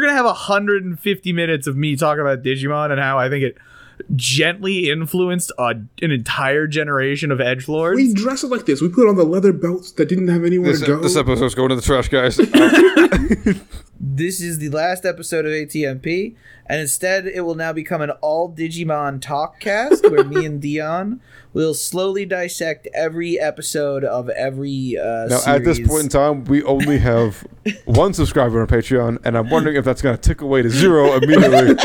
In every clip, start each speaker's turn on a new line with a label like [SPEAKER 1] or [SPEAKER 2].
[SPEAKER 1] we're gonna have 150 minutes of me talking about Digimon and how I think it gently influenced uh, an entire generation of edge lords.
[SPEAKER 2] We dress it like this. We put on the leather belts that didn't have anywhere
[SPEAKER 3] This,
[SPEAKER 2] to go.
[SPEAKER 3] this episode's going to the trash, guys.
[SPEAKER 1] This is the last episode of ATNP, and instead it will now become an all Digimon talk cast where me and Dion will slowly dissect every episode of every uh,
[SPEAKER 3] now, at this point in time, we only have one subscriber on Patreon, and I'm wondering if that's going to tick away to zero immediately,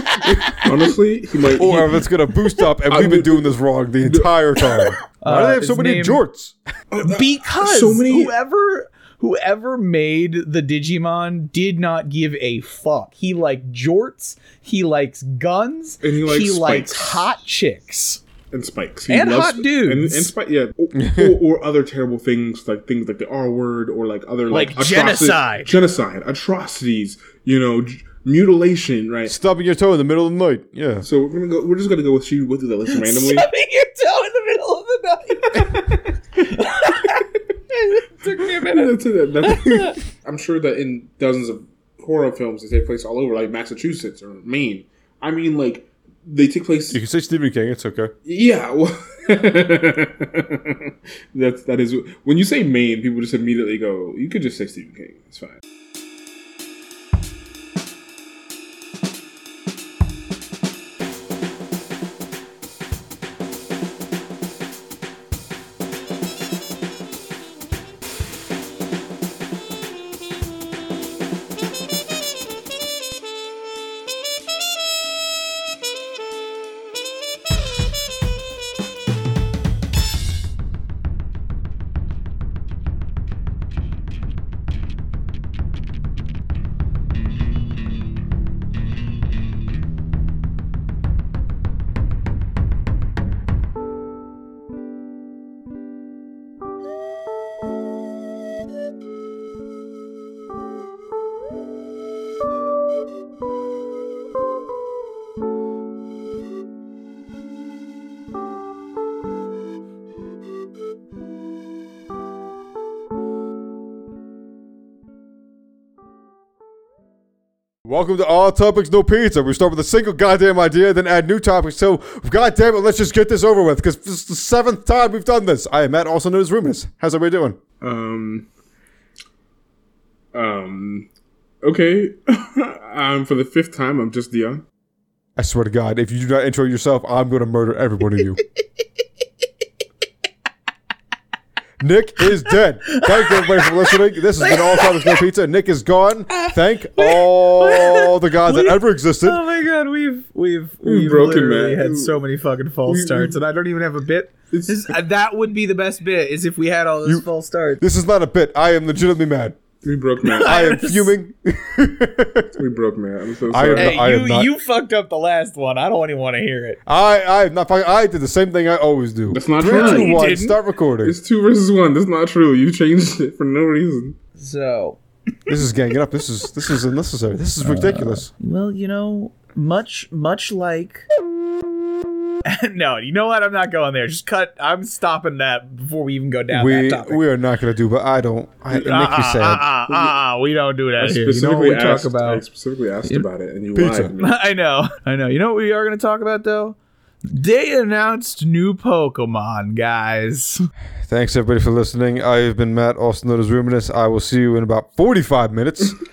[SPEAKER 2] Honestly, he might.
[SPEAKER 3] or
[SPEAKER 2] he-
[SPEAKER 3] if it's going to boost up, and
[SPEAKER 2] I
[SPEAKER 3] we've been
[SPEAKER 2] would-
[SPEAKER 3] doing this wrong the entire time. Uh, Why do they have so many
[SPEAKER 1] name-
[SPEAKER 3] jorts?
[SPEAKER 1] because
[SPEAKER 2] so many-
[SPEAKER 1] whoever whoever made the Digimon did not give a fuck. He liked jorts, he likes guns,
[SPEAKER 2] And he likes
[SPEAKER 1] likes
[SPEAKER 2] spikes.
[SPEAKER 1] hot chicks.
[SPEAKER 2] and spikes. He
[SPEAKER 1] And
[SPEAKER 2] loves-
[SPEAKER 1] hot dudes.
[SPEAKER 2] And, and spike, yeah. Or, or, or other terrible things like things like the R word or like other like,
[SPEAKER 1] Like
[SPEAKER 2] atroci-
[SPEAKER 1] genocide.
[SPEAKER 2] genocide, atrocities. You know, j- mutilation. Right.
[SPEAKER 3] Stubbing your toe in the middle of the night. Yeah.
[SPEAKER 2] So we're gonna go. We're just gonna go with she went through the list randomly.
[SPEAKER 1] Stubbing your toe in the middle of the night. Took me a minute.
[SPEAKER 2] That's it. That's- I'm sure that in dozens of horror films they take place all over, like Massachusetts or Maine. I mean, like they take place.
[SPEAKER 3] You can say Stephen King, it's okay.
[SPEAKER 2] Yeah, well, that's that is when you say Maine, people just immediately go. You could just say Stephen King. It's fine.
[SPEAKER 3] Welcome to All Topics No Pizza. We start with a single goddamn idea, then add new topics. So, goddamn it, let's just get this over with because this is the seventh time we've done this. I am Matt, also known as Ruminus. How's everybody doing?
[SPEAKER 2] Um. Um. Okay. um. For the fifth time, I'm just Dion.
[SPEAKER 3] I swear to God, if you do not intro yourself, I'm going to murder every one of you. Nick is dead. Thank you everybody for listening. This has been All Topics No Pizza. Nick is gone. Thank all the gods that ever existed.
[SPEAKER 1] Oh my god, we've we've we've
[SPEAKER 2] broken,
[SPEAKER 1] literally
[SPEAKER 2] man.
[SPEAKER 1] had so many fucking false
[SPEAKER 2] We-
[SPEAKER 1] starts, and I don't even have a bit. This- uh, that would be the best bit is if we had all those
[SPEAKER 3] You-
[SPEAKER 1] false starts.
[SPEAKER 3] This is not a bit. I am legitimately mad.
[SPEAKER 2] We broke man.
[SPEAKER 3] I am fuming.
[SPEAKER 2] we broke man. I'm so
[SPEAKER 3] I am
[SPEAKER 2] sorry.
[SPEAKER 1] Hey,
[SPEAKER 3] I am
[SPEAKER 1] you
[SPEAKER 3] not-
[SPEAKER 1] you fucked up the last one. I don't even want to hear it.
[SPEAKER 3] I I am not. fucking- I did the same thing I always do.
[SPEAKER 2] That's not
[SPEAKER 3] Three,
[SPEAKER 2] true.
[SPEAKER 3] two,
[SPEAKER 1] you
[SPEAKER 3] one,
[SPEAKER 1] didn't.
[SPEAKER 3] Start recording.
[SPEAKER 2] It's two versus one. That's not true. You changed it for no reason.
[SPEAKER 1] So,
[SPEAKER 3] This is ganging up. This is this is unnecessary. This is uh, ridiculous.
[SPEAKER 1] well, you know, much much like. no, you know what? I'm not going there. Just cut. I'm stopping that before we even go down
[SPEAKER 3] we
[SPEAKER 1] that topic.
[SPEAKER 3] we are not going to do. But I don't. I, it makes me
[SPEAKER 1] uh-uh,
[SPEAKER 3] sad.
[SPEAKER 1] uh-uh, uh-uh, we don't do
[SPEAKER 2] I
[SPEAKER 1] that here. You know what
[SPEAKER 2] specifically
[SPEAKER 1] we talk
[SPEAKER 2] asked. I
[SPEAKER 1] about?
[SPEAKER 2] specifically asked about it, and you
[SPEAKER 3] Pizza.
[SPEAKER 2] lied to me.
[SPEAKER 1] I know, I know. You know what we are going to talk about though? They announced new Pokemon, guys.
[SPEAKER 3] Thanks everybody for listening. I have been Matt, also known as Ruminus. I will see you in about forty five minutes.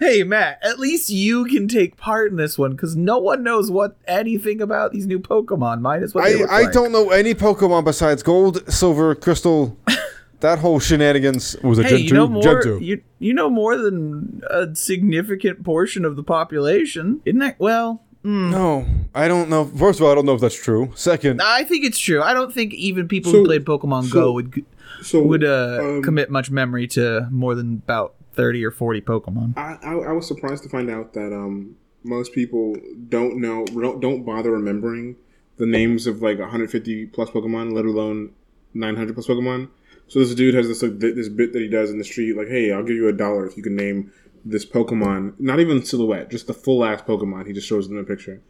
[SPEAKER 1] Hey, Matt, at least you can take part in this one because no one knows what anything about these new Pokemon. Minus what they
[SPEAKER 3] I I
[SPEAKER 1] like.
[SPEAKER 3] don't know any Pokemon besides Gold, Silver, Crystal. that whole shenanigans was a
[SPEAKER 1] Hey,
[SPEAKER 3] Gen
[SPEAKER 1] you
[SPEAKER 3] two.
[SPEAKER 1] know
[SPEAKER 3] Gen
[SPEAKER 1] more.
[SPEAKER 3] two.
[SPEAKER 1] You you know more than a significant portion of the population, isn't that? Well, mm,
[SPEAKER 3] No, I don't know. First of all, I don't know if that's true. Second,
[SPEAKER 1] I think it's true. I don't think even people
[SPEAKER 2] So-
[SPEAKER 1] who played Pokemon
[SPEAKER 2] so-
[SPEAKER 1] Go would
[SPEAKER 2] So
[SPEAKER 1] would uh,
[SPEAKER 2] um,
[SPEAKER 1] commit much memory to more than about thirty or forty Pokemon.
[SPEAKER 2] I, I I was surprised to find out that um most people don't know don't don't bother remembering the names of like 150 plus Pokemon, let alone 900 plus Pokemon. So this dude has this like, this bit that he does in the street, like, "Hey, I'll give you a dollar if you can name this Pokemon, not even silhouette, just the full ass Pokemon." He just shows them a picture,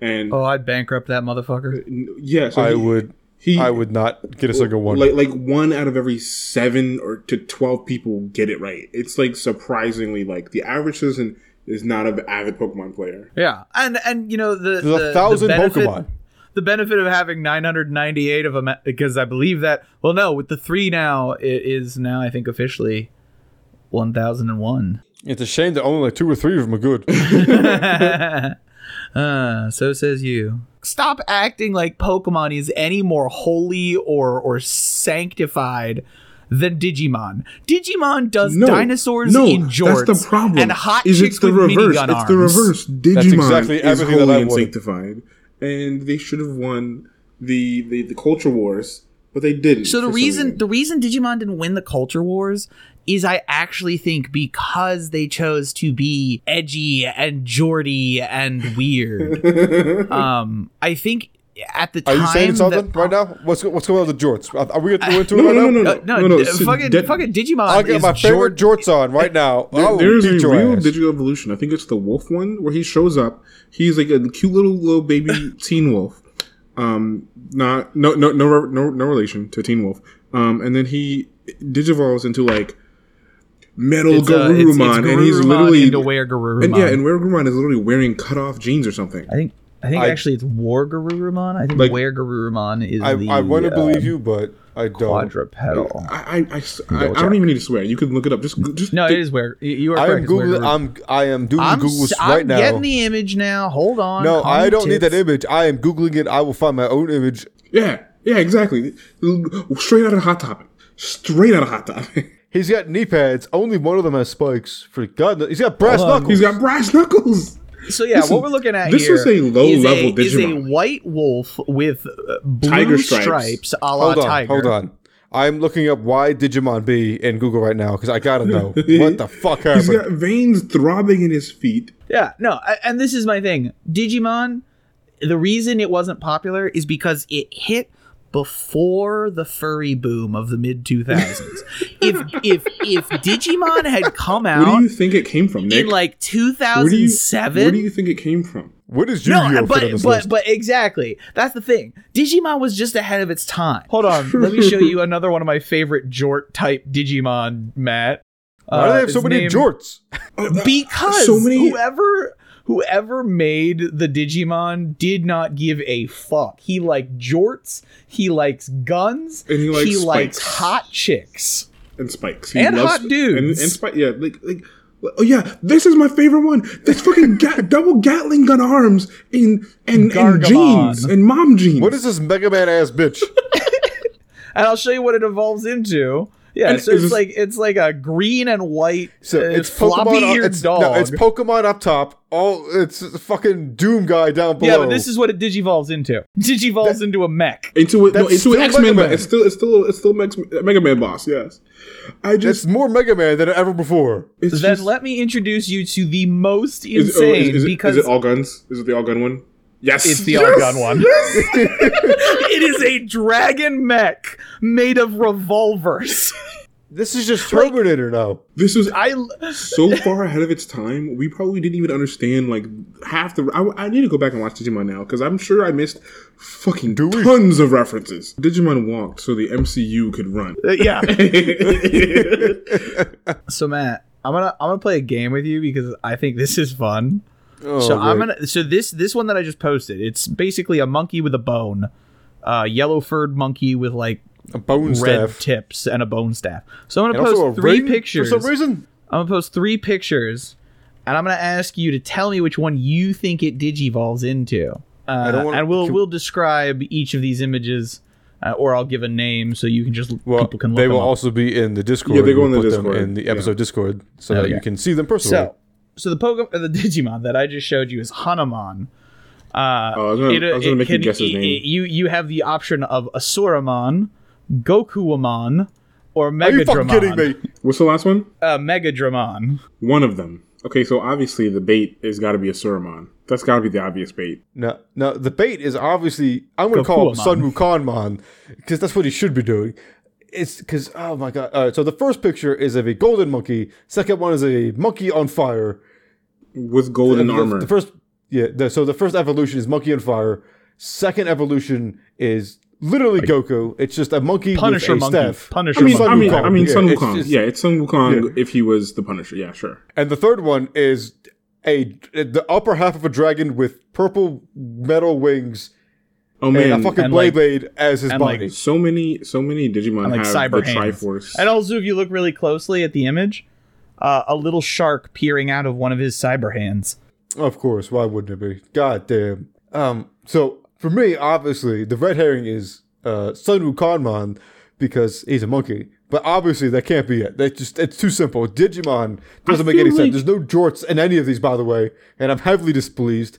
[SPEAKER 2] and
[SPEAKER 1] Oh, I'd bankrupt that motherfucker.
[SPEAKER 2] n- yeah, so
[SPEAKER 3] I
[SPEAKER 2] he-
[SPEAKER 3] would
[SPEAKER 2] He
[SPEAKER 3] I would not get us like a single one.
[SPEAKER 2] like like one out of every seven or to twelve people get it right. It's like surprisingly like the average citizen is not an avid Pokemon player.
[SPEAKER 1] Yeah, and and you know the
[SPEAKER 3] There's
[SPEAKER 1] the,
[SPEAKER 3] a thousand
[SPEAKER 1] the benefit,
[SPEAKER 3] Pokemon.
[SPEAKER 1] The benefit of having 998 of them because I believe that. Well, no, with the three now it is now I think officially 1001.
[SPEAKER 3] It's a shame that only like two or three of them are good.
[SPEAKER 1] uh, so says you. Stop acting like Pokemon is any more holy or or sanctified than Digimon. Digimon does
[SPEAKER 2] No,
[SPEAKER 1] dinosaurs
[SPEAKER 2] no,
[SPEAKER 1] in jorts
[SPEAKER 2] That's the problem.
[SPEAKER 1] and hot
[SPEAKER 2] is
[SPEAKER 1] chicks
[SPEAKER 2] it's the
[SPEAKER 1] with
[SPEAKER 2] reverse.
[SPEAKER 1] minigun
[SPEAKER 2] It's
[SPEAKER 1] arms.
[SPEAKER 2] the reverse. Digimon that's
[SPEAKER 3] exactly
[SPEAKER 2] is
[SPEAKER 3] everything that
[SPEAKER 2] holy
[SPEAKER 3] I
[SPEAKER 2] and sanctified, and they should have won the, the the culture wars, but they didn't.
[SPEAKER 1] So the
[SPEAKER 2] for
[SPEAKER 1] reason the reason Digimon didn't win the culture wars is I actually think because they chose to be edgy and jordy and weird. um, I think at the
[SPEAKER 3] Are you saying something
[SPEAKER 1] that-
[SPEAKER 3] right now? What's what's going on with the jorts? Are, are we going to go into it
[SPEAKER 2] No,
[SPEAKER 3] right
[SPEAKER 2] no,
[SPEAKER 3] now?
[SPEAKER 2] no, no,
[SPEAKER 1] Uh, no,
[SPEAKER 2] no, no.
[SPEAKER 1] d- fucking
[SPEAKER 2] de-
[SPEAKER 1] fucking Digimon
[SPEAKER 3] I'll get
[SPEAKER 1] is
[SPEAKER 3] my favorite
[SPEAKER 1] jort-
[SPEAKER 3] jorts on right now.
[SPEAKER 2] There-
[SPEAKER 3] oh,
[SPEAKER 2] there's a
[SPEAKER 3] your
[SPEAKER 2] real
[SPEAKER 3] ass.
[SPEAKER 2] digital evolution. I think it's the wolf one where he shows up. He's like a cute little little baby teen wolf. Um, not no no no no no relation to Teen Wolf. Um, and then he digivolves into like metal
[SPEAKER 1] It's, uh, it's- it's
[SPEAKER 2] Garurumon, and he's literally
[SPEAKER 1] into Were Garurumon.
[SPEAKER 2] and yeah, and Were Garurumon is literally wearing cut off jeans or something.
[SPEAKER 1] I think I think
[SPEAKER 3] I-
[SPEAKER 1] actually it's War Garurumon. I think
[SPEAKER 2] Like-
[SPEAKER 1] Were Garurumon is
[SPEAKER 3] I,
[SPEAKER 1] the
[SPEAKER 3] I want to
[SPEAKER 1] uh,
[SPEAKER 3] believe you, but I don't.
[SPEAKER 1] quadrupedal.
[SPEAKER 2] I I, I, I, I don't even need to swear. You can look it up. Just just
[SPEAKER 1] No, it is Were. You are
[SPEAKER 3] I'm
[SPEAKER 1] it's
[SPEAKER 3] googling. I'm I am doing
[SPEAKER 1] I'm,
[SPEAKER 3] Google
[SPEAKER 1] s-
[SPEAKER 3] right
[SPEAKER 1] I'm
[SPEAKER 3] now.
[SPEAKER 1] getting the image now. Hold on.
[SPEAKER 3] no,
[SPEAKER 1] Calm
[SPEAKER 3] I don't need that image. I am googling it. I will find my own image.
[SPEAKER 2] yeah yeah exactly. Straight out of Hot Topic. Straight out of Hot Topic.
[SPEAKER 3] He's got knee pads. Only one of them has spikes. For God, he's got brass
[SPEAKER 1] Hold on.
[SPEAKER 3] knuckles.
[SPEAKER 2] He's got brass knuckles.
[SPEAKER 1] So yeah,
[SPEAKER 2] Listen,
[SPEAKER 1] what we're looking at
[SPEAKER 2] this
[SPEAKER 1] here
[SPEAKER 2] is a low-level
[SPEAKER 1] is a white wolf with uh, blue
[SPEAKER 2] Tiger
[SPEAKER 1] stripes,
[SPEAKER 2] stripes.
[SPEAKER 1] a la
[SPEAKER 3] hold on,
[SPEAKER 1] tiger.
[SPEAKER 3] hold on. I'm looking up why Digimon B in Google right now because I gotta know what the fuck happened.
[SPEAKER 2] He's got veins throbbing in his feet.
[SPEAKER 1] Yeah, no, I, and this is my thing. Digimon, the reason it wasn't popular is because it hit before the furry boom of the mid 2000s. if if if Digimon had come out,
[SPEAKER 2] Where do you think it came from, Nick?
[SPEAKER 1] in like
[SPEAKER 2] where do you,
[SPEAKER 1] 2007,
[SPEAKER 2] where do you think it came from?
[SPEAKER 3] What is does Yu-Gi-Oh
[SPEAKER 1] No,
[SPEAKER 3] fit
[SPEAKER 1] but but but exactly. That's the thing. Digimon was just ahead of its time. Hold on, let me show you another one of my favorite Jort type Digimon, Matt.
[SPEAKER 3] why do they have
[SPEAKER 1] Uh,
[SPEAKER 3] so many
[SPEAKER 1] name-
[SPEAKER 3] jorts?
[SPEAKER 1] Because
[SPEAKER 2] So many-
[SPEAKER 1] whoever whoever made the Digimon did not give a fuck. He liked jorts. He likes guns.
[SPEAKER 2] And he likes
[SPEAKER 1] likes hot chicks.
[SPEAKER 2] And spikes. He
[SPEAKER 1] And
[SPEAKER 2] loves-
[SPEAKER 1] hot dudes.
[SPEAKER 2] And, and spike. Yeah, like like. Oh yeah, this is my favorite one. This fucking ga- double Gatling gun arms in and, and jeans and mom jeans.
[SPEAKER 3] What is this Mega Man ass bitch?
[SPEAKER 1] And I'll show you what it evolves into. Yeah,
[SPEAKER 2] And
[SPEAKER 1] so
[SPEAKER 2] is
[SPEAKER 1] it's like it's like a green and white
[SPEAKER 3] So
[SPEAKER 1] uh,
[SPEAKER 3] it's
[SPEAKER 1] floppy
[SPEAKER 3] Pokemon.
[SPEAKER 1] eared
[SPEAKER 3] It's,
[SPEAKER 1] dog.
[SPEAKER 3] no, it's Pokemon up top. All it's fucking Doom guy down below.
[SPEAKER 1] yeah, but this is what it digivolves into. Digivolves into a mech.
[SPEAKER 2] into it? No, into an X
[SPEAKER 3] Mega
[SPEAKER 2] Men.
[SPEAKER 3] Man.
[SPEAKER 2] It's still it's still it's still Mex- Mega Man boss. Yes, I just
[SPEAKER 3] it's more Mega Man than ever before.
[SPEAKER 2] it's
[SPEAKER 1] Then
[SPEAKER 2] just,
[SPEAKER 1] let me introduce you to the most
[SPEAKER 2] is, oh,
[SPEAKER 1] insane
[SPEAKER 2] is, is,
[SPEAKER 1] because
[SPEAKER 2] is it all guns? Is it the all gun one? Yes,
[SPEAKER 1] It's the
[SPEAKER 2] yes!
[SPEAKER 1] all-gun one. it is a dragon mech made of revolvers.
[SPEAKER 3] This is just Terminator now.
[SPEAKER 2] This was
[SPEAKER 1] I
[SPEAKER 2] so far ahead of its time. We probably didn't even understand like half the. I, I need to go back and watch Digimon now because I'm sure I missed fucking
[SPEAKER 3] Do we?
[SPEAKER 2] tons of references. Digimon walked so the MCU could run.
[SPEAKER 1] uh, yeah. So Matt, I'm gonna I'm gonna play a game with you because I think this is fun.
[SPEAKER 3] Oh,
[SPEAKER 1] so I'm gonna so this this one that I just posted. It's basically a monkey with a bone, uh, yellow furred monkey with like
[SPEAKER 3] a bone
[SPEAKER 1] red
[SPEAKER 3] staff.
[SPEAKER 1] tips and a bone staff. So I'm gonna
[SPEAKER 3] also a
[SPEAKER 1] post three
[SPEAKER 3] ring
[SPEAKER 1] pictures.
[SPEAKER 3] for some reason.
[SPEAKER 1] I'm gonna post three pictures, and I'm gonna ask you to tell me which one you think it digivolves into. Uh,
[SPEAKER 3] don't wanna-
[SPEAKER 1] and we'll
[SPEAKER 3] can-
[SPEAKER 1] we'll describe each of these images, uh, or I'll give a name so you can just
[SPEAKER 3] Well,
[SPEAKER 1] people can look
[SPEAKER 3] they
[SPEAKER 1] them
[SPEAKER 3] will
[SPEAKER 1] up.
[SPEAKER 3] also be in the Discord.
[SPEAKER 2] Yeah, they go
[SPEAKER 3] We'll
[SPEAKER 2] in the
[SPEAKER 3] them
[SPEAKER 2] Discord,
[SPEAKER 3] in the
[SPEAKER 2] yeah.
[SPEAKER 3] episode Discord so
[SPEAKER 1] Oh,
[SPEAKER 3] that you can see them personally.
[SPEAKER 1] So, so the Pokemon, the Digimon that I just showed you is Hanumon. Uh,
[SPEAKER 2] Oh, I was gonna,
[SPEAKER 1] it-
[SPEAKER 2] I was gonna
[SPEAKER 1] it
[SPEAKER 2] make you guess his name.
[SPEAKER 1] it- you you have the option of Asuramon, Gokuamon, or
[SPEAKER 3] Are you fucking kidding
[SPEAKER 1] Megadramon.
[SPEAKER 3] me?
[SPEAKER 2] What's the last one?
[SPEAKER 1] Uh, Megadramon.
[SPEAKER 2] One of them. Okay, so obviously the bait has got to be a Suramon. That's got to be the obvious bait.
[SPEAKER 3] No, no. The bait is obviously I'm going to call him
[SPEAKER 1] Gokuamon.
[SPEAKER 3] Sun Wukonmon because that's what he should be doing. It's because oh my god. All right. So the first picture is of a golden monkey. Second one is a monkey on fire.
[SPEAKER 2] With golden
[SPEAKER 3] the, the-
[SPEAKER 2] armor.
[SPEAKER 3] The first, yeah. The, so the first evolution is monkey on fire. Second evolution is literally Goku. It's just a monkey
[SPEAKER 1] Punisher
[SPEAKER 3] with a
[SPEAKER 1] monkey.
[SPEAKER 3] staff.
[SPEAKER 1] Punisher
[SPEAKER 2] I mean,
[SPEAKER 3] Sun
[SPEAKER 2] I mean,
[SPEAKER 3] Wukong.
[SPEAKER 2] I mean,
[SPEAKER 3] Yeah,
[SPEAKER 2] Sun
[SPEAKER 3] it's
[SPEAKER 2] Wukong.
[SPEAKER 3] just-
[SPEAKER 2] yeah, it's Sun Wukong
[SPEAKER 3] Yeah.
[SPEAKER 2] if he was the Punisher. Yeah, sure.
[SPEAKER 3] And the third one is a the upper half of a dragon with purple metal wings
[SPEAKER 2] Oh
[SPEAKER 3] and a
[SPEAKER 2] man,
[SPEAKER 3] fucking
[SPEAKER 1] and,
[SPEAKER 3] blade
[SPEAKER 1] like-
[SPEAKER 3] blade as his body.
[SPEAKER 1] like,
[SPEAKER 2] so many, so many Digimon
[SPEAKER 1] And, like
[SPEAKER 2] have
[SPEAKER 1] cyber
[SPEAKER 2] the
[SPEAKER 1] hands.
[SPEAKER 2] Triforce.
[SPEAKER 1] And also, if you look really closely at the image, uh, a little shark peering out of one of his cyber hands.
[SPEAKER 3] Of course, why wouldn't it be? God damn. Um, so for me, obviously, the red herring is uh, Sun Wukonmon because he's a monkey. But obviously, that can't be it. That just it's too simple. Digimon doesn't make any
[SPEAKER 2] feel
[SPEAKER 3] sense. There's no jorts in any of these, by the way, and I'm heavily displeased.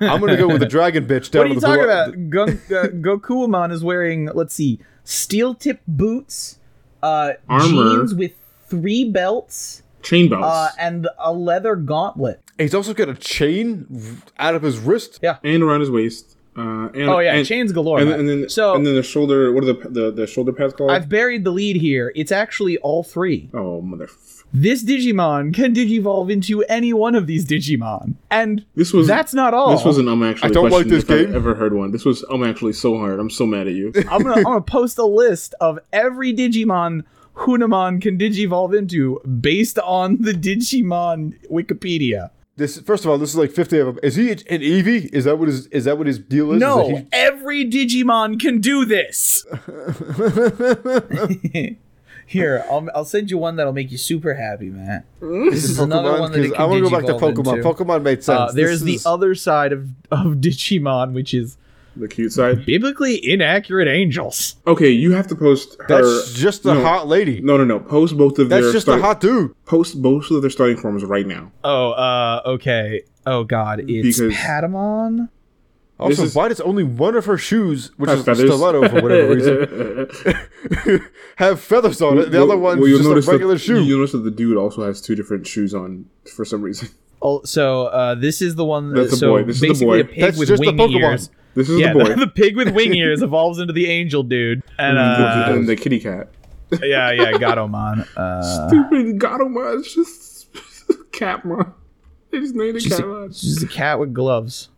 [SPEAKER 3] I'm gonna go with the dragon bitch down
[SPEAKER 1] What are you
[SPEAKER 3] the
[SPEAKER 1] talking
[SPEAKER 3] below-
[SPEAKER 1] about? Gun- uh, Gokuamon is wearing, let's see, steel tip boots, uh,
[SPEAKER 2] Armor.
[SPEAKER 1] jeans with three belts,
[SPEAKER 2] Chain belts
[SPEAKER 1] uh, and a leather gauntlet.
[SPEAKER 3] He's also got a chain out of his wrist.
[SPEAKER 1] Yeah.
[SPEAKER 2] and around his waist. Uh, and,
[SPEAKER 1] Oh yeah,
[SPEAKER 2] and,
[SPEAKER 1] chains galore.
[SPEAKER 2] And, and then
[SPEAKER 1] so
[SPEAKER 2] and then the shoulder. What are the the, the shoulder pads called?
[SPEAKER 1] I've buried the lead here. It's actually all three.
[SPEAKER 2] oh mother.
[SPEAKER 1] This Digimon can digivolve into any one of these Digimon, and
[SPEAKER 2] This was
[SPEAKER 1] that's not all.
[SPEAKER 2] This was an um actually.
[SPEAKER 3] I don't like this
[SPEAKER 2] if I've
[SPEAKER 3] game.
[SPEAKER 2] ever heard one. This was um actually so hard. I'm so mad at you.
[SPEAKER 1] I'm gonna, I'm gonna post a list of every Digimon Hanumon can digivolve into based on the Digimon Wikipedia.
[SPEAKER 3] This first of all, this is like 50 of them. Is he an Eevee? Is that what his is that what his deal is? Is
[SPEAKER 1] No, every Digimon can do this. Here, I'll, I'll send you one that'll make you super happy, man. This is another
[SPEAKER 3] Pokemon?
[SPEAKER 1] one that it
[SPEAKER 3] 'Cause
[SPEAKER 1] can
[SPEAKER 3] I want to go back to Pokemon.
[SPEAKER 1] into.
[SPEAKER 3] Pokemon made sense.
[SPEAKER 1] Uh, there's the other side of, of Digimon, which is
[SPEAKER 2] The cute side.
[SPEAKER 1] biblically inaccurate angels.
[SPEAKER 2] Okay, you have to post her.
[SPEAKER 3] That's just a
[SPEAKER 2] no,
[SPEAKER 3] hot lady.
[SPEAKER 2] No, no, no. Post both of
[SPEAKER 3] That's
[SPEAKER 2] their.
[SPEAKER 3] That's just
[SPEAKER 2] start-
[SPEAKER 3] a hot dude.
[SPEAKER 2] Post both of their starting forms right now.
[SPEAKER 1] Oh, uh, okay. Oh God, it's
[SPEAKER 2] Because-
[SPEAKER 1] Patamon.
[SPEAKER 3] Also,
[SPEAKER 2] is-
[SPEAKER 3] why does only one of her shoes, which is
[SPEAKER 2] feathers.
[SPEAKER 3] a stiletto for whatever reason, have feathers on it? The other one's
[SPEAKER 2] you'll
[SPEAKER 3] just a
[SPEAKER 2] notice
[SPEAKER 3] regular
[SPEAKER 2] that,
[SPEAKER 3] shoe.
[SPEAKER 2] You'll notice that the dude also has two different shoes on for some reason.
[SPEAKER 1] Oh, so uh, this is the one. That,
[SPEAKER 2] That's the
[SPEAKER 1] so
[SPEAKER 2] boy. This is the
[SPEAKER 1] basically
[SPEAKER 2] boy.
[SPEAKER 1] a pig
[SPEAKER 3] That's
[SPEAKER 1] with
[SPEAKER 3] just the Pokemon.
[SPEAKER 1] ears.
[SPEAKER 2] This is
[SPEAKER 1] yeah,
[SPEAKER 2] the boy.
[SPEAKER 1] the pig with wing ears evolves into the angel dude, and
[SPEAKER 2] and,
[SPEAKER 1] uh,
[SPEAKER 2] the, and the kitty cat.
[SPEAKER 1] yeah, yeah, Gatomon. Uh,
[SPEAKER 2] Stupid Gatomon. It's just Catmon. They just named it
[SPEAKER 1] She's a-
[SPEAKER 2] Catmon.
[SPEAKER 1] it's just a cat with gloves.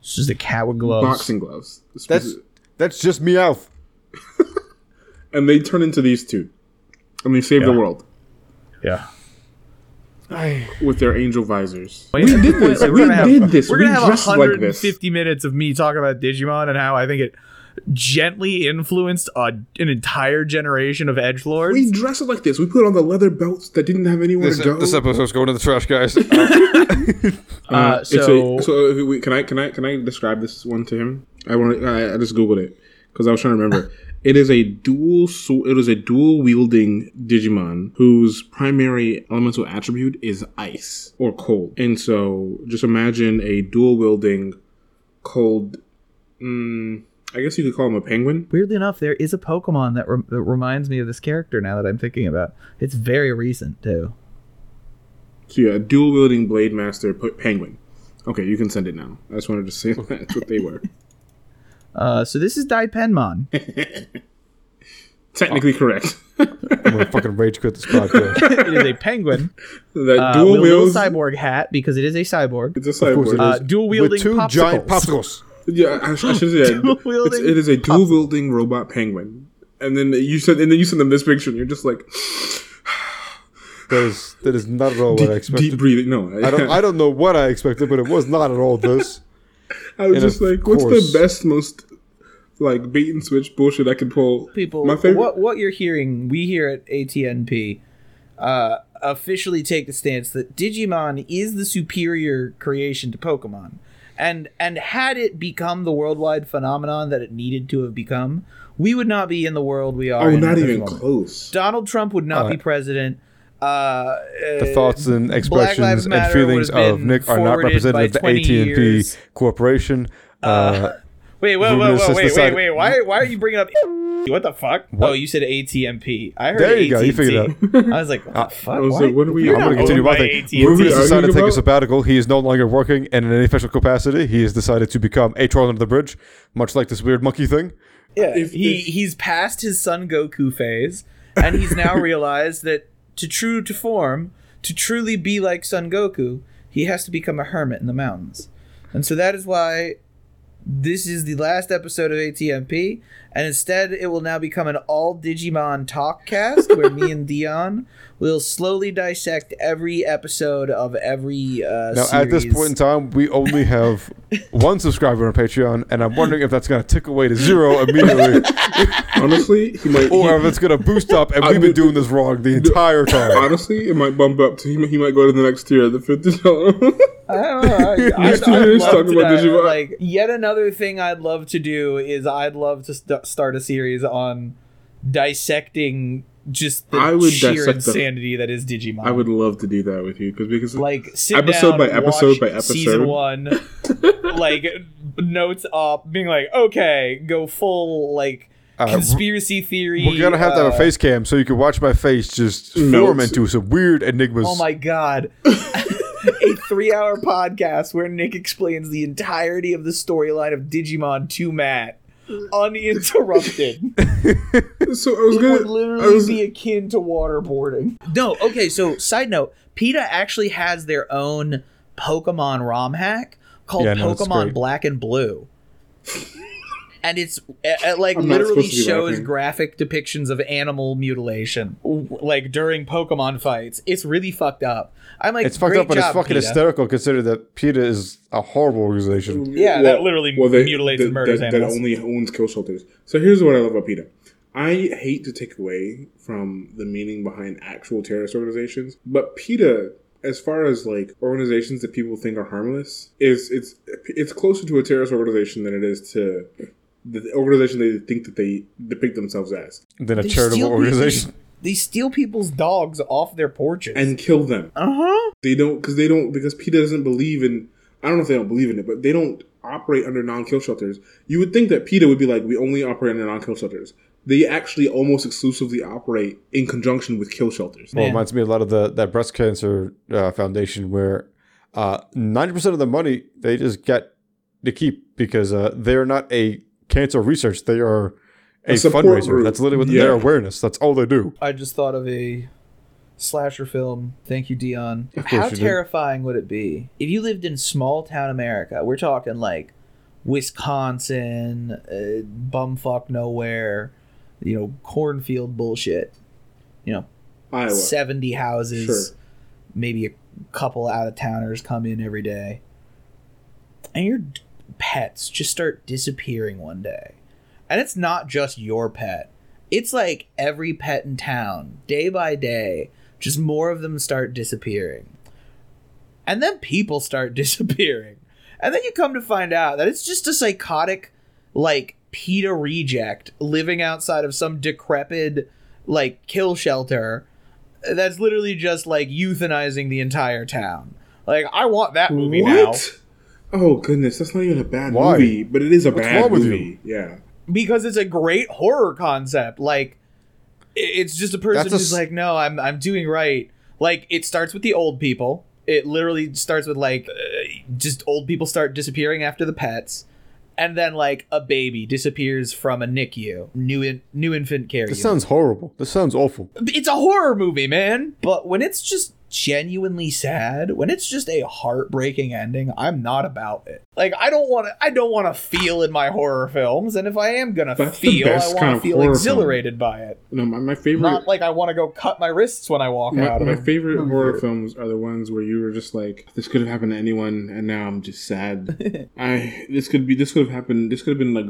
[SPEAKER 1] It's just a cat with gloves.
[SPEAKER 2] Boxing gloves.
[SPEAKER 3] That's that's just Meowth.
[SPEAKER 2] and they turn into these two. And they save the world
[SPEAKER 1] Yeah.
[SPEAKER 3] I,
[SPEAKER 2] with their angel visors.
[SPEAKER 1] Wait,
[SPEAKER 2] we did
[SPEAKER 1] point,
[SPEAKER 2] this.
[SPEAKER 1] like,
[SPEAKER 2] We
[SPEAKER 1] gonna have-
[SPEAKER 2] did this.
[SPEAKER 1] We're
[SPEAKER 2] We
[SPEAKER 1] gonna have
[SPEAKER 2] dressed like
[SPEAKER 1] 150 minutes of me talking about Digimon and how I think it gently influenced a, an entire generation of edge lords.
[SPEAKER 2] We dressed it like this. We put on the leather belts that didn't have anywhere
[SPEAKER 3] this,
[SPEAKER 2] to go.
[SPEAKER 3] this episode's going to the trash, guys.
[SPEAKER 1] Uh,
[SPEAKER 2] it's a-
[SPEAKER 1] so-
[SPEAKER 2] so uh, can I can I can I describe this one to him? I want I, I just googled it because I was trying to remember. It is a dual so it is a dual wielding Digimon whose primary elemental attribute is ice or cold. And so just imagine a dual wielding cold. Mm, I guess you could call him a penguin.
[SPEAKER 1] Weirdly enough, there is a Pokemon that, rem- that reminds me of this character now that I'm thinking about. It's very recent too.
[SPEAKER 2] So yeah, a dual wielding blade master p- penguin. Okay, you can send it now. I just wanted to say that's what they were.
[SPEAKER 1] Uh, so this is Daipenmon.
[SPEAKER 2] Technically correct.
[SPEAKER 3] I'm gonna fucking rage quit this podcast.
[SPEAKER 1] it is a penguin.
[SPEAKER 2] that
[SPEAKER 1] Uh,
[SPEAKER 2] dual
[SPEAKER 1] with a
[SPEAKER 2] wheels.
[SPEAKER 1] cyborg hat because it is a cyborg.
[SPEAKER 2] It's a cyborg.
[SPEAKER 3] course it
[SPEAKER 1] Uh,
[SPEAKER 3] is.
[SPEAKER 1] dual
[SPEAKER 3] With
[SPEAKER 1] wielding
[SPEAKER 3] two
[SPEAKER 1] popsicles.
[SPEAKER 3] giant popsicles.
[SPEAKER 2] Yeah, I, I should say that.
[SPEAKER 1] Dual
[SPEAKER 2] It's,
[SPEAKER 1] wielding
[SPEAKER 2] it is a dual wielding robot penguin. And then you said, and then you send them this picture, and you're just like
[SPEAKER 3] That is that is not at all what I expected.
[SPEAKER 2] deep breathing. No,
[SPEAKER 3] I don't I don't know what I expected, but it was not at all this.
[SPEAKER 2] I was
[SPEAKER 3] and
[SPEAKER 2] just
[SPEAKER 3] of
[SPEAKER 2] like, what's the best, most like bait and switch bullshit I can pull?
[SPEAKER 1] people
[SPEAKER 2] My favorite.
[SPEAKER 1] what what you're hearing we here at ATNP uh, officially take the stance that Digimon is the superior creation to Pokemon and and had it become the worldwide phenomenon that it needed to have become we would not be in the world we are
[SPEAKER 2] Oh,
[SPEAKER 1] in
[SPEAKER 2] not even
[SPEAKER 1] moment.
[SPEAKER 2] close.
[SPEAKER 1] Donald Trump would not
[SPEAKER 3] Uh,
[SPEAKER 1] be president uh,
[SPEAKER 3] The thoughts and expressions and feelings of Nick are not
[SPEAKER 1] forwarded
[SPEAKER 3] representative of the
[SPEAKER 1] by 20
[SPEAKER 3] AT&T
[SPEAKER 1] years.
[SPEAKER 3] corporation. Uh,
[SPEAKER 1] Wait, whoa, whoa, whoa, wait, wait, wait. Why, why are you bringing up? What the fuck? Oh, you said ATNP. I heard
[SPEAKER 3] There you go, you
[SPEAKER 1] AT&T.
[SPEAKER 3] figured it
[SPEAKER 1] I was like, what uh, the fuck?
[SPEAKER 2] I was like, what are we? I'm
[SPEAKER 3] going to continue
[SPEAKER 1] owned
[SPEAKER 3] my thing.
[SPEAKER 1] AT&T.
[SPEAKER 3] Ruben has decided to take a sabbatical. He is no longer working in any official capacity. He has decided to become a troll under the bridge, much like this weird monkey thing.
[SPEAKER 1] Yeah,
[SPEAKER 2] If-
[SPEAKER 1] he
[SPEAKER 2] if-
[SPEAKER 1] he's past his Son Goku phase, and he's now realized that to true to form, to truly be like Son Goku, he has to become a hermit in the mountains, and so that is why this is the last episode of ATNP, and instead it will now become an all Digimon talk cast where me and Dion will slowly dissect every episode of every uh,
[SPEAKER 3] Now, at this point in time, we only have one subscriber on Patreon, and I'm wondering if that's going to tick away to zero immediately,
[SPEAKER 2] Honestly, he might.
[SPEAKER 3] or
[SPEAKER 2] he-
[SPEAKER 3] if it's going to boost up, and
[SPEAKER 2] I
[SPEAKER 3] we've been doing this wrong the entire time.
[SPEAKER 2] honestly, it might bump up to he, might- he might go to the next tier, the fifty dollars.
[SPEAKER 1] I don't know. I,
[SPEAKER 2] Used
[SPEAKER 1] I'd, I'd
[SPEAKER 2] hear us
[SPEAKER 1] love
[SPEAKER 2] talking
[SPEAKER 1] to,
[SPEAKER 2] about Digimon.
[SPEAKER 1] Like yet another thing I'd love to do is I'd love to st- start a series on dissecting just the
[SPEAKER 2] I would
[SPEAKER 1] sheer
[SPEAKER 2] dissect the-
[SPEAKER 1] insanity that is Digimon.
[SPEAKER 2] I would love to do that with you because because
[SPEAKER 1] like sit
[SPEAKER 2] Episode
[SPEAKER 1] down,
[SPEAKER 2] by episode by episode.
[SPEAKER 1] season one, like notes up, being like, okay, go full like
[SPEAKER 3] Uh,
[SPEAKER 1] conspiracy theory.
[SPEAKER 3] We're gonna have to have a
[SPEAKER 1] uh,
[SPEAKER 3] face cam so you can watch my face just form
[SPEAKER 2] Notes.
[SPEAKER 3] into some weird enigmas.
[SPEAKER 1] Oh my god. a three hour podcast where Nick explains the entirety of the storyline of Digimon to Matt uninterrupted.
[SPEAKER 2] so I was
[SPEAKER 1] it
[SPEAKER 2] gonna
[SPEAKER 1] would
[SPEAKER 2] I
[SPEAKER 1] literally
[SPEAKER 2] was
[SPEAKER 1] be akin to waterboarding. No, okay, so side note, PETA actually has their own Pokemon ROM hack called
[SPEAKER 3] Yeah, no,
[SPEAKER 1] Pokemon
[SPEAKER 3] great.
[SPEAKER 1] Black and Blue. And it's it, it, like
[SPEAKER 2] I'm
[SPEAKER 1] literally
[SPEAKER 2] supposed to be
[SPEAKER 1] shows graphic depictions of animal mutilation, like during Pokemon fights. It's really fucked up. I'm like,
[SPEAKER 3] it's fucked up, but it's fucking
[SPEAKER 1] PETA.
[SPEAKER 3] hysterical considering that PETA is a horrible organization.
[SPEAKER 1] Yeah, that literally mutilates and murders
[SPEAKER 2] that,
[SPEAKER 1] animals.
[SPEAKER 2] That only owns kill shelters. So here's what I love about PETA. I hate to take away from the meaning behind actual terrorist organizations, but PETA, as far as like organizations that people think are harmless, is it's it's closer to a terrorist organization than it is to the organization they think that they depict themselves as,
[SPEAKER 3] Than a
[SPEAKER 1] They
[SPEAKER 3] charitable organization.
[SPEAKER 1] people's- They steal people's dogs off their porches.
[SPEAKER 2] and kill them.
[SPEAKER 1] uh huh.
[SPEAKER 2] They don't because they don't because PETA doesn't believe in. I don't know if they don't believe in it, but they don't operate under non-kill shelters. You would think that PETA would be like, we only operate under non-kill shelters. They actually almost exclusively operate in conjunction with kill shelters.
[SPEAKER 3] Well, it reminds me a lot of the that breast cancer uh, foundation where uh, ninety percent of the money they just get to keep because uh, they're not a cancer research; they are a,
[SPEAKER 2] A
[SPEAKER 3] fundraiser.
[SPEAKER 2] group.
[SPEAKER 3] That's literally what
[SPEAKER 2] Yeah.
[SPEAKER 3] their awareness. That's all they do.
[SPEAKER 1] I just thought of a slasher film. Thank you, Dion.
[SPEAKER 3] course
[SPEAKER 1] How
[SPEAKER 3] you did.
[SPEAKER 1] terrifying would it be if you lived in small town America? We're talking like Wisconsin, uh, bumfuck nowhere, you know, cornfield bullshit. You know,
[SPEAKER 2] Iowa.
[SPEAKER 1] 70 houses,
[SPEAKER 2] Sure.
[SPEAKER 1] maybe a couple out of towners come in every day. And your d- pets just start disappearing one day. And it's not just your pet, it's like every pet in town, day by day, just more of them start disappearing. And then people start disappearing. And then you come to find out that it's just a psychotic, like, PETA reject living outside of some decrepit, like, kill shelter that's literally just like euthanizing the entire town. Like I want that movie now
[SPEAKER 2] what? Oh goodness, that's not even a bad
[SPEAKER 3] Why?
[SPEAKER 2] movie, but it is a
[SPEAKER 3] What's
[SPEAKER 2] bad
[SPEAKER 3] wrong with
[SPEAKER 2] movie. Yeah.
[SPEAKER 1] because it's a great horror concept. Like it's just a person
[SPEAKER 3] a
[SPEAKER 1] who's
[SPEAKER 3] s-
[SPEAKER 1] like, no, I'm I'm doing right. Like it starts with the old people. It literally starts with like uh, just old people start disappearing after the pets. And then, like a baby disappears from a NICU, new in, new infant care.
[SPEAKER 3] This
[SPEAKER 1] unit.
[SPEAKER 3] sounds horrible. This sounds awful.
[SPEAKER 1] it's a horror movie, man. But when it's just genuinely sad, when it's just a heartbreaking ending, I'm not about it. Like I don't want to I don't want to feel in my horror films, and if I am going to
[SPEAKER 2] That's
[SPEAKER 1] feel, I
[SPEAKER 2] best
[SPEAKER 1] want
[SPEAKER 2] kind
[SPEAKER 1] to
[SPEAKER 2] of
[SPEAKER 1] feel
[SPEAKER 2] horror
[SPEAKER 1] exhilarated by it.
[SPEAKER 2] No, my, my favorite
[SPEAKER 1] Not like I want to go cut my wrists when I walk
[SPEAKER 2] My,
[SPEAKER 1] out of
[SPEAKER 2] my
[SPEAKER 1] it.
[SPEAKER 2] favorite horror films are the ones where you were just like, "This could have happened to anyone," and now I'm just sad. I this could be this could have happened. This could have been like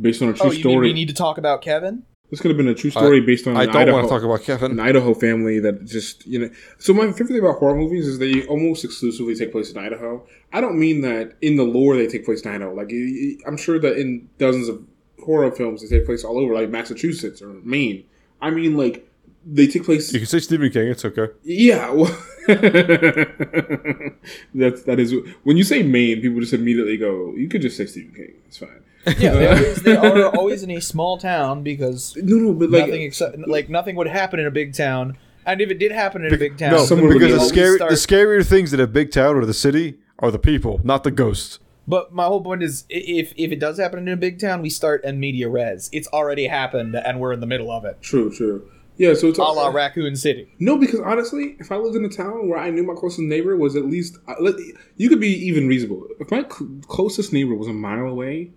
[SPEAKER 2] based on a true
[SPEAKER 1] Oh, you mean
[SPEAKER 2] story.
[SPEAKER 1] we need to talk about Kevin?
[SPEAKER 2] This could have been a true story based on
[SPEAKER 3] I
[SPEAKER 2] an
[SPEAKER 3] don't
[SPEAKER 2] Idaho,
[SPEAKER 3] want to talk about Kevin.
[SPEAKER 2] an Idaho family that just you know. So my favorite thing about horror movies is they almost exclusively take place in Idaho. I don't mean that in the lore they take place in Idaho. Like I'm sure that in dozens of horror films they take place all over, like Massachusetts or Maine. I mean like they take place
[SPEAKER 3] You can say Stephen King. It's okay.
[SPEAKER 2] Yeah, well, that's that is when you say Maine, people just immediately go. You could just say Stephen King. It's fine.
[SPEAKER 1] Yeah, they, always, they are always in a small town because
[SPEAKER 2] No, no, but like
[SPEAKER 1] nothing except like nothing would happen in a big town. And if it did happen in a big town,
[SPEAKER 3] No,
[SPEAKER 2] Someone
[SPEAKER 3] because the
[SPEAKER 2] always
[SPEAKER 3] scary,
[SPEAKER 1] start-
[SPEAKER 3] the scarier things in a big town or the city are the people, not the ghosts.
[SPEAKER 1] But my whole point is, if if it does happen in a big town, we start in media res. It's already happened, and we're in the middle of it,
[SPEAKER 2] true, true. Yeah, so it's
[SPEAKER 1] a la Raccoon City.
[SPEAKER 2] No, because honestly, if I lived in a town where I knew my closest neighbor was at least, uh, you could be even reasonable. If my cl- closest neighbor was a mile away,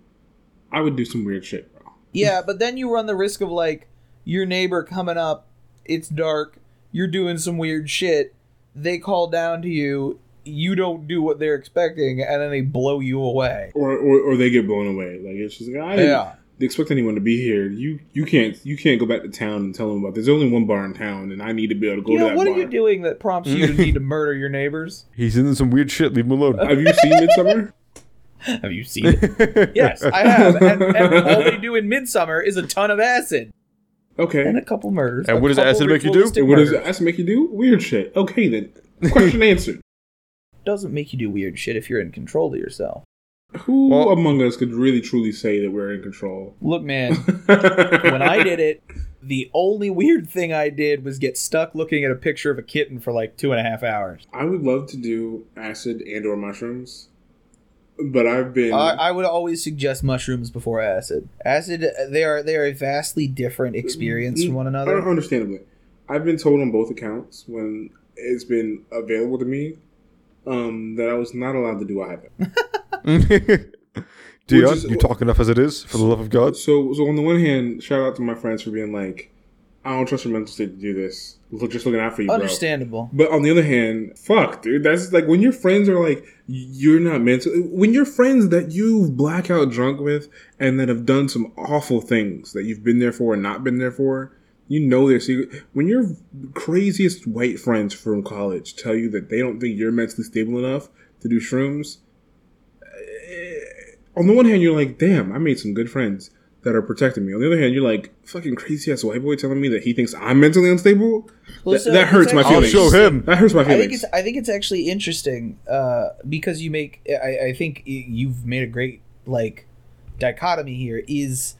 [SPEAKER 2] I would do some weird shit, bro.
[SPEAKER 1] Yeah, but then you run the risk of like your neighbor coming up, it's dark, you're doing some weird shit, they call down to you, you don't do what they're expecting, and then they blow you away.
[SPEAKER 2] Or, or or they get blown away. Like it's just like I didn't
[SPEAKER 1] Yeah.
[SPEAKER 2] expect anyone to be here. You you can't you can't go back to town and tell them about. There's only one bar in town, and I need to be able to go
[SPEAKER 1] You
[SPEAKER 2] to that
[SPEAKER 1] what
[SPEAKER 2] bar.
[SPEAKER 1] are you doing that prompts you to need to murder your neighbors?
[SPEAKER 3] He's into some weird shit. Leave him alone.
[SPEAKER 2] Have you seen Midsommar?
[SPEAKER 1] Have you seen it? yes, I have. And, and all they do in Midsommar is a ton of acid
[SPEAKER 2] Okay.
[SPEAKER 1] and a couple murders.
[SPEAKER 3] And what does acid make you do?
[SPEAKER 1] ritualistic
[SPEAKER 2] And what does
[SPEAKER 1] murders.
[SPEAKER 2] that make you do? Weird shit. Okay then. Question answered.
[SPEAKER 1] Doesn't make you do weird shit if you're in control of yourself.
[SPEAKER 2] Who
[SPEAKER 3] Well-
[SPEAKER 2] among us could really truly say that we're in control?
[SPEAKER 1] Look, man, when I did it, the only weird thing I did was get stuck looking at a picture of a kitten for like two and a half hours.
[SPEAKER 2] I would love to do acid and or mushrooms, but I've been
[SPEAKER 1] I, I would always suggest mushrooms before acid. Acid, they are they are a vastly different experience from one another.
[SPEAKER 2] understandably. I've been told on both accounts when it's been available to me um, that I was not allowed to do either.
[SPEAKER 3] Dion,
[SPEAKER 2] is-
[SPEAKER 3] you talk enough as it is, for the love of God.
[SPEAKER 2] So, so on the one hand, shout out to my friends for being like, I don't trust your mental state to do this. Look, just looking out for you, bro.
[SPEAKER 1] Understandable.
[SPEAKER 2] But on the other hand, fuck, dude. That's like when your friends are like, you're not mental. When your friends that you've blackout drunk with and that have done some awful things that you've been there for and not been there for, you know their secret. When your craziest white friends from college tell you that they don't think you're mentally stable enough to do shrooms, eh, on the one hand, you're like, damn, I made some good friends that are protecting me. On the other hand, you're like, fucking crazy ass white boy telling me that he thinks I'm mentally unstable.
[SPEAKER 1] Well,
[SPEAKER 2] That-
[SPEAKER 1] so
[SPEAKER 2] that hurts
[SPEAKER 1] it's
[SPEAKER 2] my
[SPEAKER 3] I'll
[SPEAKER 2] feelings.
[SPEAKER 3] show him.
[SPEAKER 2] That hurts my
[SPEAKER 1] I
[SPEAKER 2] feelings.
[SPEAKER 1] think it's I think it's actually interesting uh, because you make I, I think you've made a great like dichotomy here is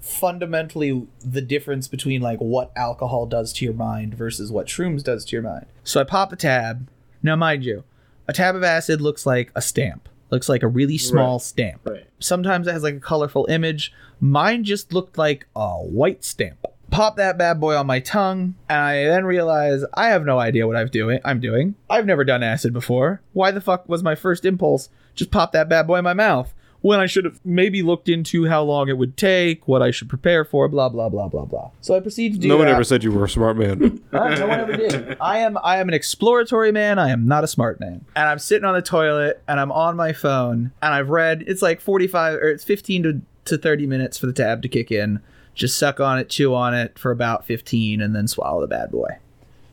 [SPEAKER 1] fundamentally the difference between like what alcohol does to your mind versus what shrooms does to your mind. So I pop a tab. Now mind you, a tab of acid looks like a stamp. Looks like a really small
[SPEAKER 2] Right.
[SPEAKER 1] stamp.
[SPEAKER 2] Right.
[SPEAKER 1] Sometimes it has like a colorful image. Mine just looked like a white stamp. Pop that bad boy on my tongue, and I then realize I have no idea what I'm doing. I'm doing. I've never done acid before. Why the fuck was my first impulse just pop that bad boy in my mouth when I should have maybe looked into how long it would take, what I should prepare for, blah blah blah blah blah. So I proceed to do that.
[SPEAKER 3] No one
[SPEAKER 1] that.
[SPEAKER 3] ever said you were a smart man.
[SPEAKER 1] Uh, no one ever did. I am I am an exploratory man. I am not a smart man. And I'm sitting on the toilet and I'm on my phone and I've read it's like 45 or it's 15 to, to 30 minutes for the tab to kick in. Just suck on it, chew on it for about 15 and then swallow the bad boy.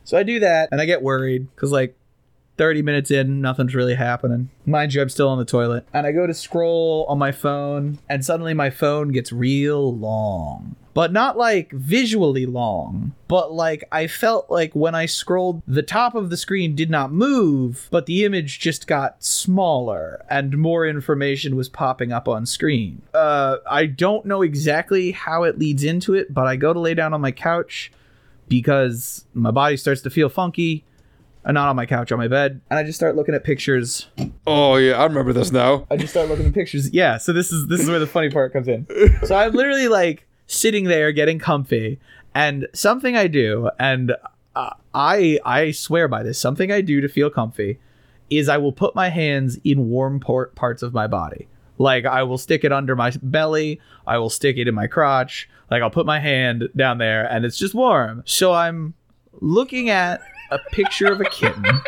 [SPEAKER 1] So I do that and I get worried cuz like 30 minutes in, nothing's really happening. Mind you, I'm still on the toilet. And I go to scroll on my phone, and suddenly my phone gets real long. But not like visually long, but like I felt like when I scrolled, the top of the screen did not move, but the image just got smaller and more information was popping up on screen. Uh, I don't know exactly how it leads into it, but I go to lay down on my couch because my body starts to feel funky. I'm not on my couch, on my bed, and I just start looking at pictures.
[SPEAKER 3] oh yeah, I remember this now.
[SPEAKER 1] I just start looking at pictures. Yeah, so this is this is where the funny part comes in. So I'm literally like sitting there getting comfy, and something I do, and uh, I I swear by this, something I do to feel comfy, is I will put my hands in warm port parts of my body. Like I will stick it under my belly, I will stick it in my crotch. Like I'll put my hand down there, and it's just warm. So I'm looking at a picture of a kitten.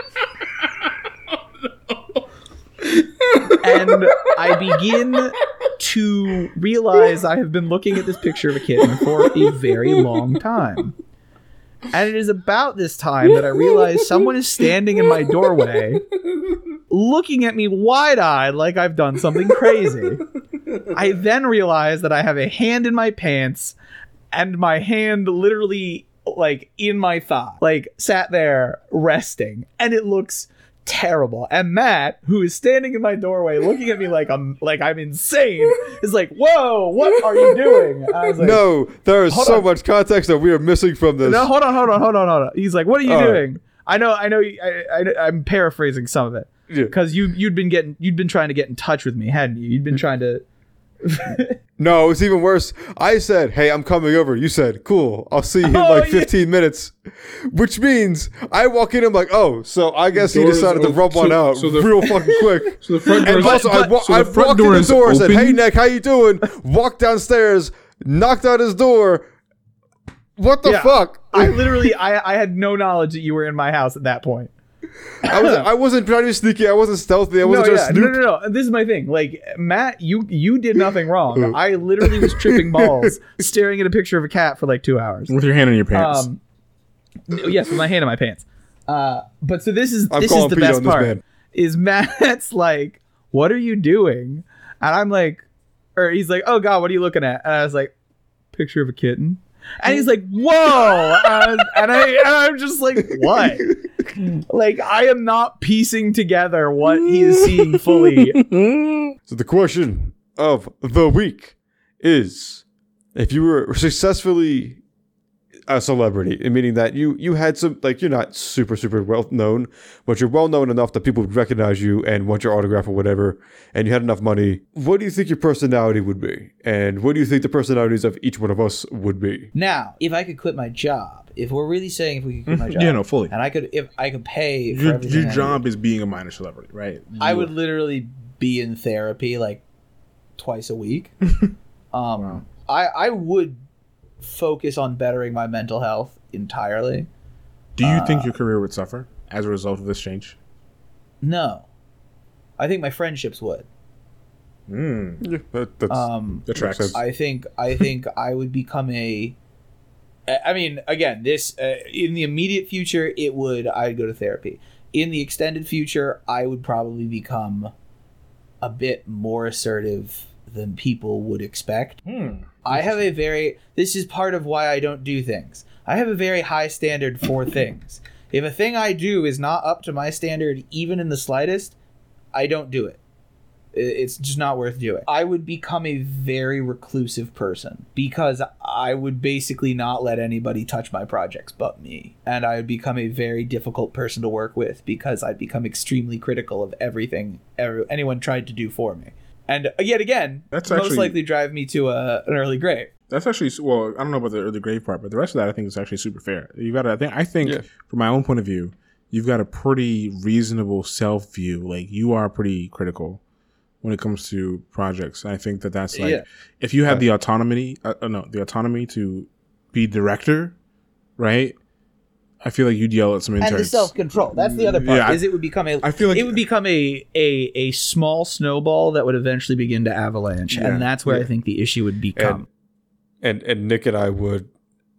[SPEAKER 1] and I begin to realize I have been looking at this picture of a kitten for a very long time. And it is about this time that I realize someone is standing in my doorway, looking at me wide eyed like I've done something crazy. I then realize that I have a hand in my pants and my hand literally like in my thigh, like sat there resting, and it looks terrible. And Matt, who is standing in my doorway looking at me like I'm like I'm insane, is like, "Whoa, what are you doing?" I was like,
[SPEAKER 3] no, there is so
[SPEAKER 1] on.
[SPEAKER 3] much context that we are missing from this.
[SPEAKER 1] no, hold on, hold on, hold on, hold on. He's like, "What are you doing?" I know, I know. I, I, I'm paraphrasing some of it
[SPEAKER 3] Yeah.
[SPEAKER 1] because you you'd been getting you'd been trying to get in touch with me, hadn't you? You'd been trying to
[SPEAKER 3] No, it's even worse. I said, "Hey, I'm coming over." You said, "Cool, I'll see you in
[SPEAKER 1] Oh,
[SPEAKER 3] like
[SPEAKER 1] yeah.
[SPEAKER 3] 15 minutes," which means I walk in. And I'm like, "Oh, so I guess he decided to rub
[SPEAKER 2] so-
[SPEAKER 3] one out
[SPEAKER 2] so the-
[SPEAKER 3] real fucking quick."
[SPEAKER 2] So the front door
[SPEAKER 3] And
[SPEAKER 2] is
[SPEAKER 3] also, I, wa-
[SPEAKER 2] so
[SPEAKER 3] I walked
[SPEAKER 2] door
[SPEAKER 3] in the
[SPEAKER 2] is
[SPEAKER 3] door, said, "Hey, Nick, how you doing?" Walked downstairs, knocked out his door. What the
[SPEAKER 1] Yeah.
[SPEAKER 3] fuck?
[SPEAKER 1] I literally, I, I had no knowledge that you were in my house at that point.
[SPEAKER 3] I was I wasn't trying to be sneaky. I wasn't stealthy. I wasn't
[SPEAKER 1] yeah,
[SPEAKER 3] trying to
[SPEAKER 1] no, no, no. This is my thing. Like Matt, you you did nothing wrong. I literally was tripping balls, staring at a picture of a cat for like two hours.
[SPEAKER 2] with your hand in your pants.
[SPEAKER 1] Um, yes, with my hand in my pants. Uh, but so this is
[SPEAKER 3] I'm
[SPEAKER 1] this is the
[SPEAKER 3] Pete
[SPEAKER 1] best part. Is Matt's like, "What are you doing?" And I'm like, or he's like, "Oh God, what are you looking at?" And I was like, "Picture of a kitten." And he's like, "Whoa!" And, and I and I'm just like, "What?" like I am not piecing together what he is seeing fully.
[SPEAKER 3] So the question of the week is: If you were successfully a celebrity, meaning that you you had some like you're not super super well known, but you're well known enough that people would recognize you and want your autograph or whatever, and you had enough money, what do you think your personality would be, and what do you think the personalities of each one of us would be?
[SPEAKER 1] Now, if I could quit my job, if we're really saying if we could quit my job,
[SPEAKER 2] yeah, no, fully.
[SPEAKER 1] and I could if I could pay for
[SPEAKER 2] Your, your job is being a minor celebrity, right?
[SPEAKER 1] I
[SPEAKER 2] You-
[SPEAKER 1] would literally be in therapy like twice a week. um, I I would focus on bettering my mental health entirely.
[SPEAKER 2] Do you
[SPEAKER 1] uh,
[SPEAKER 2] think your career would suffer as a result of this change?
[SPEAKER 1] No, I think my friendships would.
[SPEAKER 2] Mm,
[SPEAKER 3] Yeah, that, that's
[SPEAKER 1] Um,
[SPEAKER 2] the tracks.
[SPEAKER 3] sense.
[SPEAKER 1] I think I think I would become a. I mean, again, this uh, in the immediate future, it would I'd go to therapy. In the extended future, I would probably become a bit more assertive than people would expect.
[SPEAKER 2] Hmm.
[SPEAKER 1] I have a very this is part of why I don't do things. I have a very high standard for things. If a thing I do is not up to my standard even in the slightest, I don't do it. It's just not worth doing. I would become a very reclusive person because I would basically not let anybody touch my projects but me. And I would become a very difficult person to work with because I'd become extremely critical of everything every, anyone tried to do for me. And uh, yet again,
[SPEAKER 2] That's
[SPEAKER 1] most
[SPEAKER 2] actually-
[SPEAKER 1] likely drive me to a, an early grave.
[SPEAKER 2] That's actually well. I don't know about the early grave part, but the rest of that I think is actually super fair. You got to. I think. I think
[SPEAKER 3] Yeah.
[SPEAKER 2] from my own point of view, you've got a pretty reasonable self view. Like you are pretty critical when it comes to projects. I think that that's like
[SPEAKER 1] Yeah.
[SPEAKER 2] if you had the autonomy. Uh, uh, no, the autonomy to be director, right? I feel like you'd yell at some interns.
[SPEAKER 1] and the self control. That's the other part.
[SPEAKER 2] Yeah,
[SPEAKER 1] is it would become a.
[SPEAKER 2] I feel like-
[SPEAKER 1] it would become a a a small snowball that would eventually begin to avalanche,
[SPEAKER 2] Yeah,
[SPEAKER 1] and that's where I think the issue would become.
[SPEAKER 3] and and Nick and I would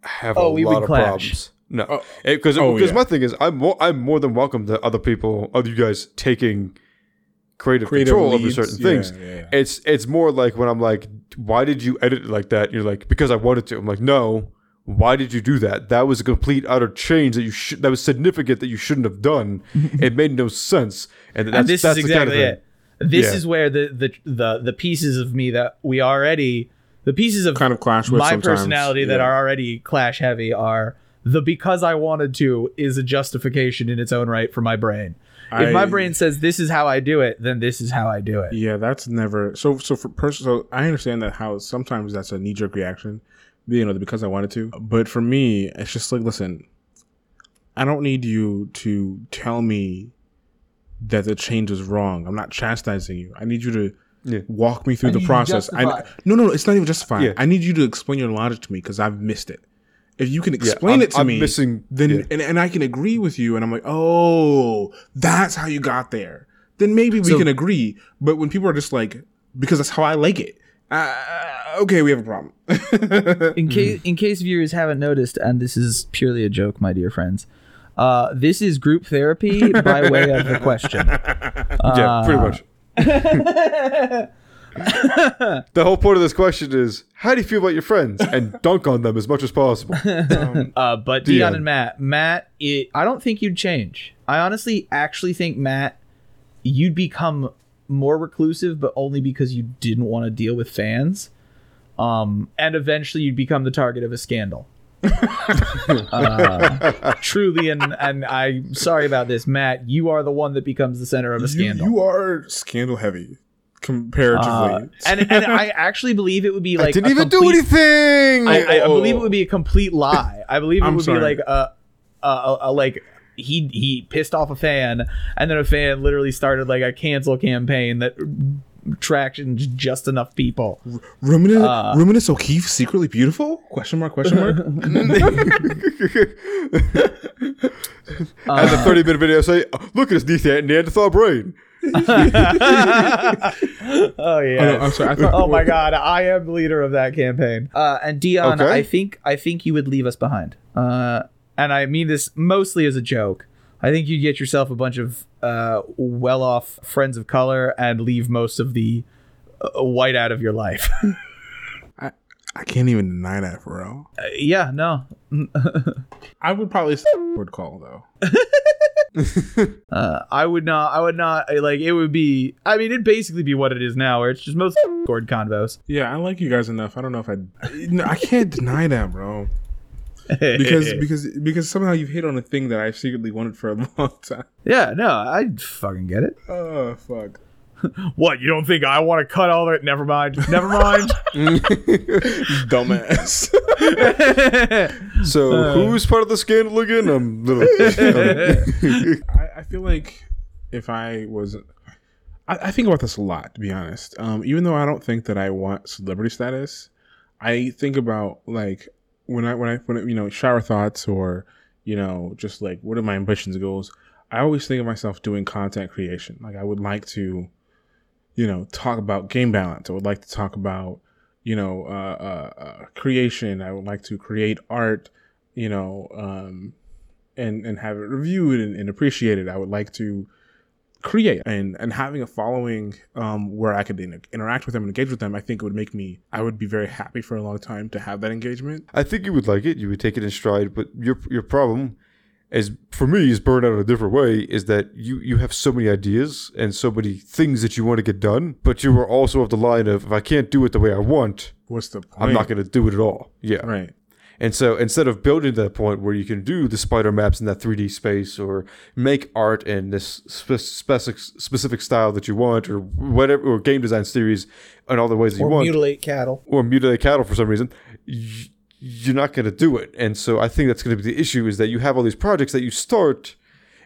[SPEAKER 3] have
[SPEAKER 1] Oh,
[SPEAKER 3] a
[SPEAKER 1] we
[SPEAKER 3] lot
[SPEAKER 1] would
[SPEAKER 3] of
[SPEAKER 1] clash.
[SPEAKER 3] problems. No,
[SPEAKER 2] Oh.
[SPEAKER 3] because
[SPEAKER 2] Oh,
[SPEAKER 3] because
[SPEAKER 2] yeah.
[SPEAKER 3] my thing is I'm more I'm more than welcome to other people, other you guys taking creative,
[SPEAKER 2] Creative
[SPEAKER 3] control over certain
[SPEAKER 2] yeah,
[SPEAKER 3] things.
[SPEAKER 2] yeah, yeah.
[SPEAKER 3] It's it's more like when I'm like, why did you edit it like that? You're like, because I wanted to. I'm like, no. Why did you do that? That was a complete utter change that you should. That was significant that you shouldn't have done. it made no sense. And, that's,
[SPEAKER 1] and this
[SPEAKER 3] that's
[SPEAKER 1] is
[SPEAKER 3] the kind of
[SPEAKER 1] exactly
[SPEAKER 3] thing.
[SPEAKER 1] it. This
[SPEAKER 3] Yeah.
[SPEAKER 1] is where the, the the the pieces of me that we already the pieces of
[SPEAKER 2] kind of clash with
[SPEAKER 1] my
[SPEAKER 2] sometimes.
[SPEAKER 1] personality that are already clash heavy are the because I wanted to is a justification in its own right for my brain. If my brain says this is how I do it, then this is how I do it.
[SPEAKER 2] Yeah, that's never so. So for person, so I understand that how sometimes that's a knee jerk reaction, you know, because I wanted to. But for me, it's just like, listen, I don't need you to tell me that the change is wrong. I'm not chastising you. I need you to
[SPEAKER 3] Yeah.
[SPEAKER 2] walk me through
[SPEAKER 1] I
[SPEAKER 2] the
[SPEAKER 1] need you to
[SPEAKER 2] process. I, no, no, no, it's not even justifying.
[SPEAKER 3] Yeah.
[SPEAKER 2] I need you to explain your logic to me because I've missed it. If you can explain
[SPEAKER 3] I'm-
[SPEAKER 2] it to
[SPEAKER 3] I'm
[SPEAKER 2] me,
[SPEAKER 3] missing-
[SPEAKER 2] then
[SPEAKER 3] yeah.
[SPEAKER 2] and, and I can agree with you, and I'm like, oh, that's how you got there. Then maybe we
[SPEAKER 1] So-
[SPEAKER 2] can agree. But when people are just like, because that's how I like it, uh, okay, we have a problem.
[SPEAKER 1] in case in case viewers haven't noticed, and this is purely a joke, my dear friends, uh, this is group therapy by way of the question.
[SPEAKER 3] Yeah, pretty much. the whole point of this question is how do you feel about your friends and dunk on them as much as possible.
[SPEAKER 1] Uh, but
[SPEAKER 3] Dion.
[SPEAKER 1] Dion and Matt, Matt, it, I don't think you'd change. I honestly actually think Matt, you'd become more reclusive, but only because you didn't want to deal with fans. Um, and eventually you'd become the target of a scandal. uh, truly, and and I'm sorry about this, Matt. You are the one that becomes the center of a scandal.
[SPEAKER 2] you are scandal heavy. comparatively.
[SPEAKER 1] Uh, and and I actually believe it would be like
[SPEAKER 3] I didn't even do anything.
[SPEAKER 1] I, I, I
[SPEAKER 2] Oh.
[SPEAKER 1] believe it would be a complete lie. I believe it
[SPEAKER 2] I'm
[SPEAKER 1] would
[SPEAKER 2] sorry.
[SPEAKER 1] be like a, a, a, a like he he pissed off a fan, and then a fan literally started like a cancel campaign that tractions just enough people.
[SPEAKER 2] Ruminant,
[SPEAKER 1] Uh,
[SPEAKER 2] Ruminous O'Keefe secretly beautiful? Question mark? Question mark?
[SPEAKER 3] and a 30 minute video say, "Oh, look at this Neanderthal Neanderthal brain.
[SPEAKER 1] Oh
[SPEAKER 2] Oh,
[SPEAKER 1] yeah.
[SPEAKER 2] no, I'm sorry. I thought,
[SPEAKER 1] Oh my god, I am the leader of that campaign. Uh, and Dion,
[SPEAKER 3] Okay.
[SPEAKER 1] I think I think you would leave us behind. Uh, and I mean this mostly as a joke. I think you'd get yourself a bunch of uh, well-off friends of color and leave most of the uh, white out of your life.
[SPEAKER 2] I can't even deny that for real.
[SPEAKER 1] Uh, yeah, no.
[SPEAKER 2] I would probably word call though.
[SPEAKER 1] Uh, I would not. I would not like. It would be. I mean, it'd basically be what it is now, where it's just most Discord convos.
[SPEAKER 2] Yeah, I like you guys enough. I don't know if I. No, I can't deny that, bro. Because because because somehow you've hit on a thing that I've secretly wanted for a long time.
[SPEAKER 1] yeah, no, I fucking get it.
[SPEAKER 2] Oh fuck.
[SPEAKER 1] What? You don't think I want to cut all that? Never mind. Never mind.
[SPEAKER 2] Dumbass.
[SPEAKER 3] So
[SPEAKER 1] Uh.
[SPEAKER 3] who's part of the scandal again? I'm.
[SPEAKER 2] I, I feel like if I was, I, I think about this a lot to be honest. Um, even though I don't think that I want celebrity status, I think about like when I when I when you know shower thoughts or you know just like what are my ambitions goals. I always think of myself doing content creation. Like I would like to, you know, talk about game balance. I would like to talk about you know uh, uh, uh, creation. I would like to create art. You know. Um, and and have it reviewed and, and appreciated. I would like to create and and having a following um, where I could in- interact with them and engage with them. I think it would make me. I would be very happy for a long time to have that engagement.
[SPEAKER 3] I think you would like it. You would take it in stride. But your your problem is for me is burned out in a different way. Is that you you have so many ideas and so many things that you want to get done, but you are also of the line of if I can't do it the way I want,
[SPEAKER 2] What's the point?
[SPEAKER 3] I'm not going to do it at all. Yeah.
[SPEAKER 2] right.
[SPEAKER 3] And so instead of building to that point where you can do the spider maps in that 3D space or make art in this spe- specific specific style that you want or whatever or game design series in all the ways that you want.
[SPEAKER 1] or mutilate cattle.
[SPEAKER 3] or mutilate cattle for some reason, you're not going to do it. And so I think that's going to be the issue is that you have all these projects that you start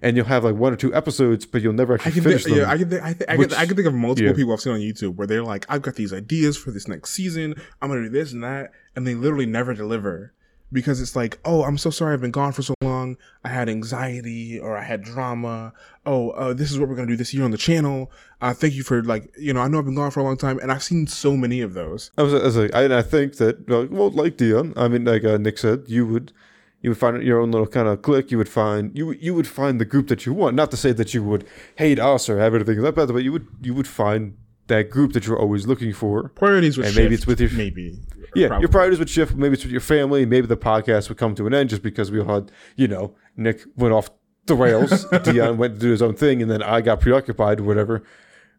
[SPEAKER 3] and you'll have like one or two episodes, but you'll never
[SPEAKER 2] I
[SPEAKER 3] actually
[SPEAKER 2] can
[SPEAKER 3] finish
[SPEAKER 2] think,
[SPEAKER 3] them.
[SPEAKER 2] yeah, I can, think, I, think, I,
[SPEAKER 3] Which-
[SPEAKER 2] can, I can think of multiple
[SPEAKER 3] yeah.
[SPEAKER 2] people I've seen on YouTube where they're like, I've got these ideas for this next season. I'm gonna do this and that, and they literally never deliver because it's like, oh, I'm so sorry, I've been gone for so long. I had anxiety or I had drama. Oh, uh, this is what we're gonna do this year on the channel. Uh, thank you for like, you know, I know I've been gone for a long time, and I've seen so many of those.
[SPEAKER 3] I was, I was like, I, I think that, like, well, like Dion, I mean, like uh, Nick said, you would, you would find your own little kind of clique. You would find you, you would find the group that you want. Not to say that you would hate us or have anything like that, but you would, you would find that group that you're always looking for.
[SPEAKER 2] Priorities would
[SPEAKER 3] And maybe it's with your-
[SPEAKER 2] maybe.
[SPEAKER 3] Yeah,
[SPEAKER 2] Probably.
[SPEAKER 3] your priorities would shift. Maybe it's with your family. Maybe the podcast would come to an end just because we all had, you know, Nick went off the rails, Dion went to do his own thing, and then I got preoccupied or whatever.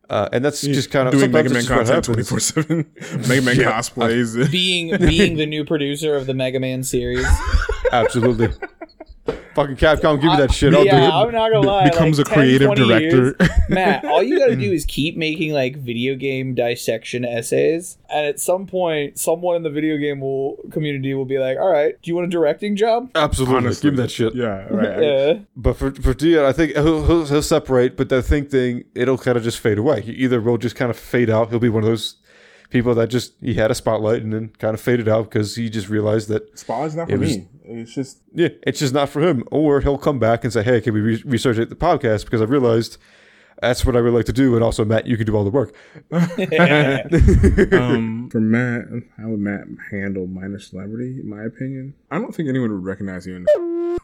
[SPEAKER 3] Uh, and that's just kind of
[SPEAKER 2] doing Mega Man
[SPEAKER 3] it's just what
[SPEAKER 2] content 24 7. Mega Man
[SPEAKER 3] Yeah.
[SPEAKER 2] cosplays.
[SPEAKER 1] Being being the new producer of the Mega Man series.
[SPEAKER 3] Absolutely. Fucking Capcom, give me that shit. I'll
[SPEAKER 1] yeah,
[SPEAKER 3] do it.
[SPEAKER 1] I'm not gonna lie.
[SPEAKER 2] becomes
[SPEAKER 1] like,
[SPEAKER 2] a creative
[SPEAKER 1] 10, 20 years-
[SPEAKER 2] director.
[SPEAKER 1] Matt, all you gotta mm. do is keep making like video game dissection essays, and at some point, someone in the video game will, community will be like, "All right, do you want a directing job?"
[SPEAKER 3] Absolutely.
[SPEAKER 2] Honestly.
[SPEAKER 3] Give me that shit.
[SPEAKER 2] Yeah, right.
[SPEAKER 1] Yeah.
[SPEAKER 3] But for for Dion, I think he'll, he'll, he'll separate, but the thing thing, it'll kind of just fade away. He either will just kind of fade out. He'll be one of those people that just he had a spotlight and then kind of faded out because he just realized that
[SPEAKER 2] Spotlight's not for
[SPEAKER 3] It was-
[SPEAKER 2] me. It's just
[SPEAKER 3] yeah, it's just not for him. Or he'll come back and say, "Hey, can we re- research the podcast?" Because I realized that's what I would like to do, and also Matt, you can do all the work.
[SPEAKER 2] um, for Matt, how would Matt handle minor celebrity? In my opinion, I don't think anyone would recognize you. In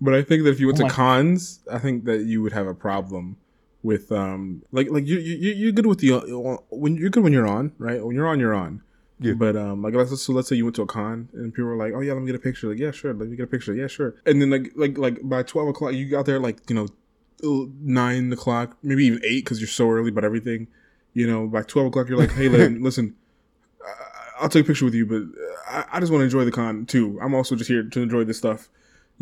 [SPEAKER 2] but I think that if you went
[SPEAKER 1] Oh
[SPEAKER 2] to
[SPEAKER 1] my-
[SPEAKER 2] cons, I think that you would have a problem with um, like like you you you're good with the uh, when you're good when you're on, right? When you're on, you're on.
[SPEAKER 3] Yeah.
[SPEAKER 2] But um, like let's so let's say you went to a con and people were like, "Oh yeah, let me get a picture." Like, yeah, sure. Let me get a picture. Yeah, sure. And then like like like by twelve o'clock, you got there like you know nine o'clock, maybe even eight because you're so early But everything. You know, by twelve o'clock, you're like, "Hey, listen, I- I'll take a picture with you, but I, I just want to enjoy the con too. I'm also just here to enjoy this stuff."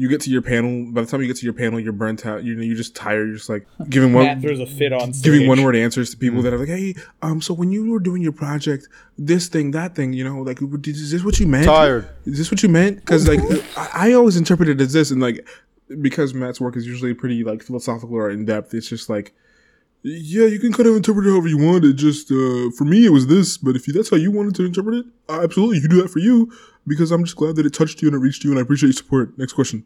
[SPEAKER 2] You get to your panel. By the time you get to your panel, you're burnt out. You know, you're just tired. You're just like giving one
[SPEAKER 1] Matt throws a fit on stage.
[SPEAKER 2] giving one word answers to people that are like, hey, um, so when you were doing your project, this thing, that thing, you know, like, is this what you meant?
[SPEAKER 3] Tired.
[SPEAKER 2] Is this what you meant? Because like, I, I always interpret it as this, and like, because Matt's work is usually pretty like philosophical or in depth. It's just like, yeah, you can kind of interpret it however you want. It just uh, for me, it was this. But if you, that's how you wanted to interpret it, absolutely, you do that for you. Because I'm just glad that it touched you and it reached you, and I appreciate your support. Next question.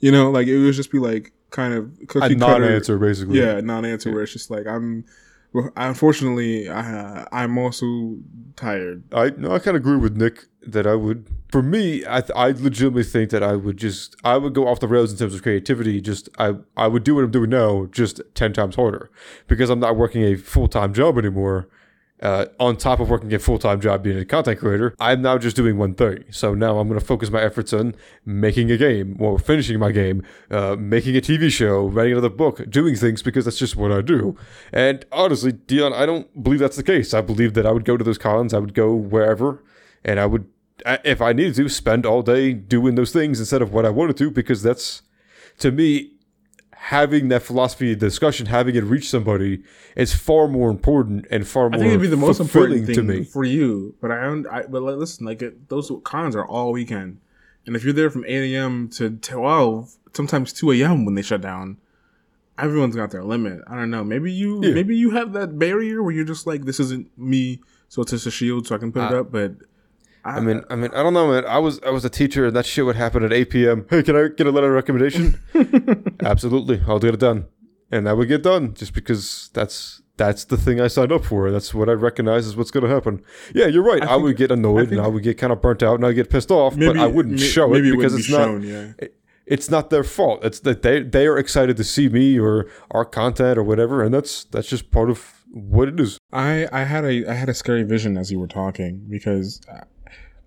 [SPEAKER 2] You know, like it would just be like kind of
[SPEAKER 3] A
[SPEAKER 2] cookie cutter-
[SPEAKER 3] non-answer, basically.
[SPEAKER 2] yeah, non-answer where it's just like I'm. Well, unfortunately, I, I'm also tired.
[SPEAKER 3] I no, I kind of agree with Nick that I would. For me, I th- I legitimately think that I would just I would go off the rails in terms of creativity. Just I I would do what I'm doing now, just ten times harder, because I'm not working a full time job anymore. Uh, on top of working a full time job being a content creator, I'm now just doing one thing. So now I'm going to focus my efforts on making a game, or finishing my game, uh, making a TV show, writing another book, doing things because that's just what I do. And honestly, Dion, I don't believe that's the case. I believe that I would go to those cons, I would go wherever, and I would, if I needed to, spend all day doing those things instead of what I wanted to, because that's, to me, having that philosophy discussion, having it reach somebody, is far more important and far more.
[SPEAKER 2] I think it'd be the most important
[SPEAKER 3] to me.
[SPEAKER 2] for you. But I, don't- I but like, listen, like it, those cons are all weekend, and if you're there from 8 a.m. to 12, sometimes 2 a.m. when they shut down, everyone's got their limit. I don't know. Maybe you
[SPEAKER 3] Yeah.
[SPEAKER 2] maybe you have that barrier where you're just like, this isn't me, so it's just a shield, so I can put it
[SPEAKER 3] Uh,
[SPEAKER 2] up. But I,
[SPEAKER 3] I mean, I mean, I don't know, man. I was I was a teacher, and that shit would happen at 8 p.m. Hey, can I get a letter of recommendation? Absolutely, I'll get it done, and that would get done just because that's that's the thing I signed up for. That's what I recognize is what's going to happen. Yeah, you're right. I,
[SPEAKER 2] think-
[SPEAKER 3] would get annoyed, and I would get kind of burnt out, and I would get pissed off, but I wouldn't
[SPEAKER 2] may-
[SPEAKER 3] show
[SPEAKER 2] maybe
[SPEAKER 3] it because
[SPEAKER 2] wouldn't
[SPEAKER 3] it's not.
[SPEAKER 2] shown, yeah.
[SPEAKER 3] It's not their fault. It's that they they are excited to see me or our content or whatever, and that's that's just part of what it is.
[SPEAKER 2] I I had a I had a scary vision as you were talking because uh,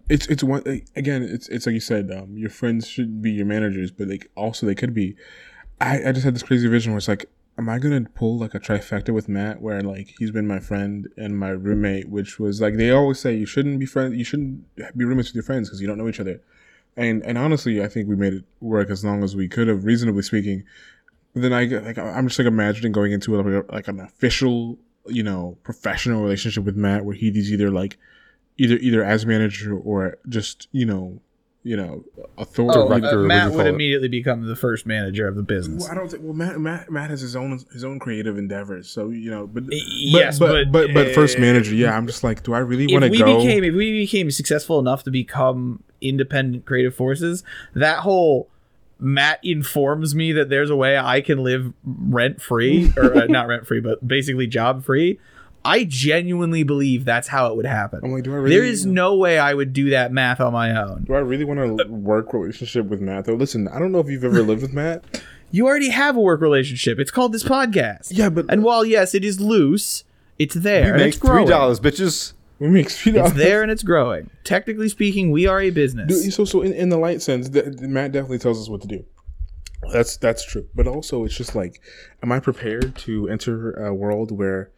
[SPEAKER 2] it's it's one again it's it's like you said um, your friends should be your managers but like also they could be I I just had this crazy vision where it's like am I gonna pull like a trifecta with Matt where like he's been my friend and my roommate which was like they always say you shouldn't be friends you shouldn't be roommates with your friends because you don't know each other. And and honestly I think we made it work as long as we could have reasonably speaking. But then I like I'm just like imagining going into a, like an official, you know, professional relationship with Matt, where he's either like either either as manager or just you know, you know, authority.
[SPEAKER 1] Oh,
[SPEAKER 3] Director,
[SPEAKER 1] uh, Matt
[SPEAKER 3] you
[SPEAKER 1] would
[SPEAKER 3] call it?
[SPEAKER 1] immediately become the first manager of the business.
[SPEAKER 2] Well, I don't think. Well, Matt, Matt, Matt has his own his own creative endeavors, so you know, but but
[SPEAKER 1] yes,
[SPEAKER 2] but
[SPEAKER 1] but,
[SPEAKER 2] but, but, first
[SPEAKER 1] uh,
[SPEAKER 2] manager, yeah. I'm just like, do I really want
[SPEAKER 1] if
[SPEAKER 2] to
[SPEAKER 1] we
[SPEAKER 2] go?
[SPEAKER 1] became if we became successful enough to become independent creative forces, that whole Matt informs me that there's a way I can live rent free or uh, not rent free, but basically job free. I genuinely believe that's how it would happen.
[SPEAKER 2] I'm like, do I really?
[SPEAKER 1] there is no way I would do that math on my own.
[SPEAKER 2] Do I really want to uh, work relationship with Matt though? Listen, I don't know if you've ever lived with Matt.
[SPEAKER 1] You already have a work relationship. It's called this podcast.
[SPEAKER 2] Yeah, but
[SPEAKER 1] And while yes, it is loose, it's there.
[SPEAKER 3] We
[SPEAKER 1] and
[SPEAKER 3] make
[SPEAKER 1] it's
[SPEAKER 3] three
[SPEAKER 1] growing.
[SPEAKER 3] dollars, bitches.
[SPEAKER 2] we make speed
[SPEAKER 1] It's there and it's growing. Technically speaking, we are a business.
[SPEAKER 2] Dude, so so in, in the light sense, th- Matt definitely tells us what to do. That's that's true. But also, it's just like, am I prepared to enter a world where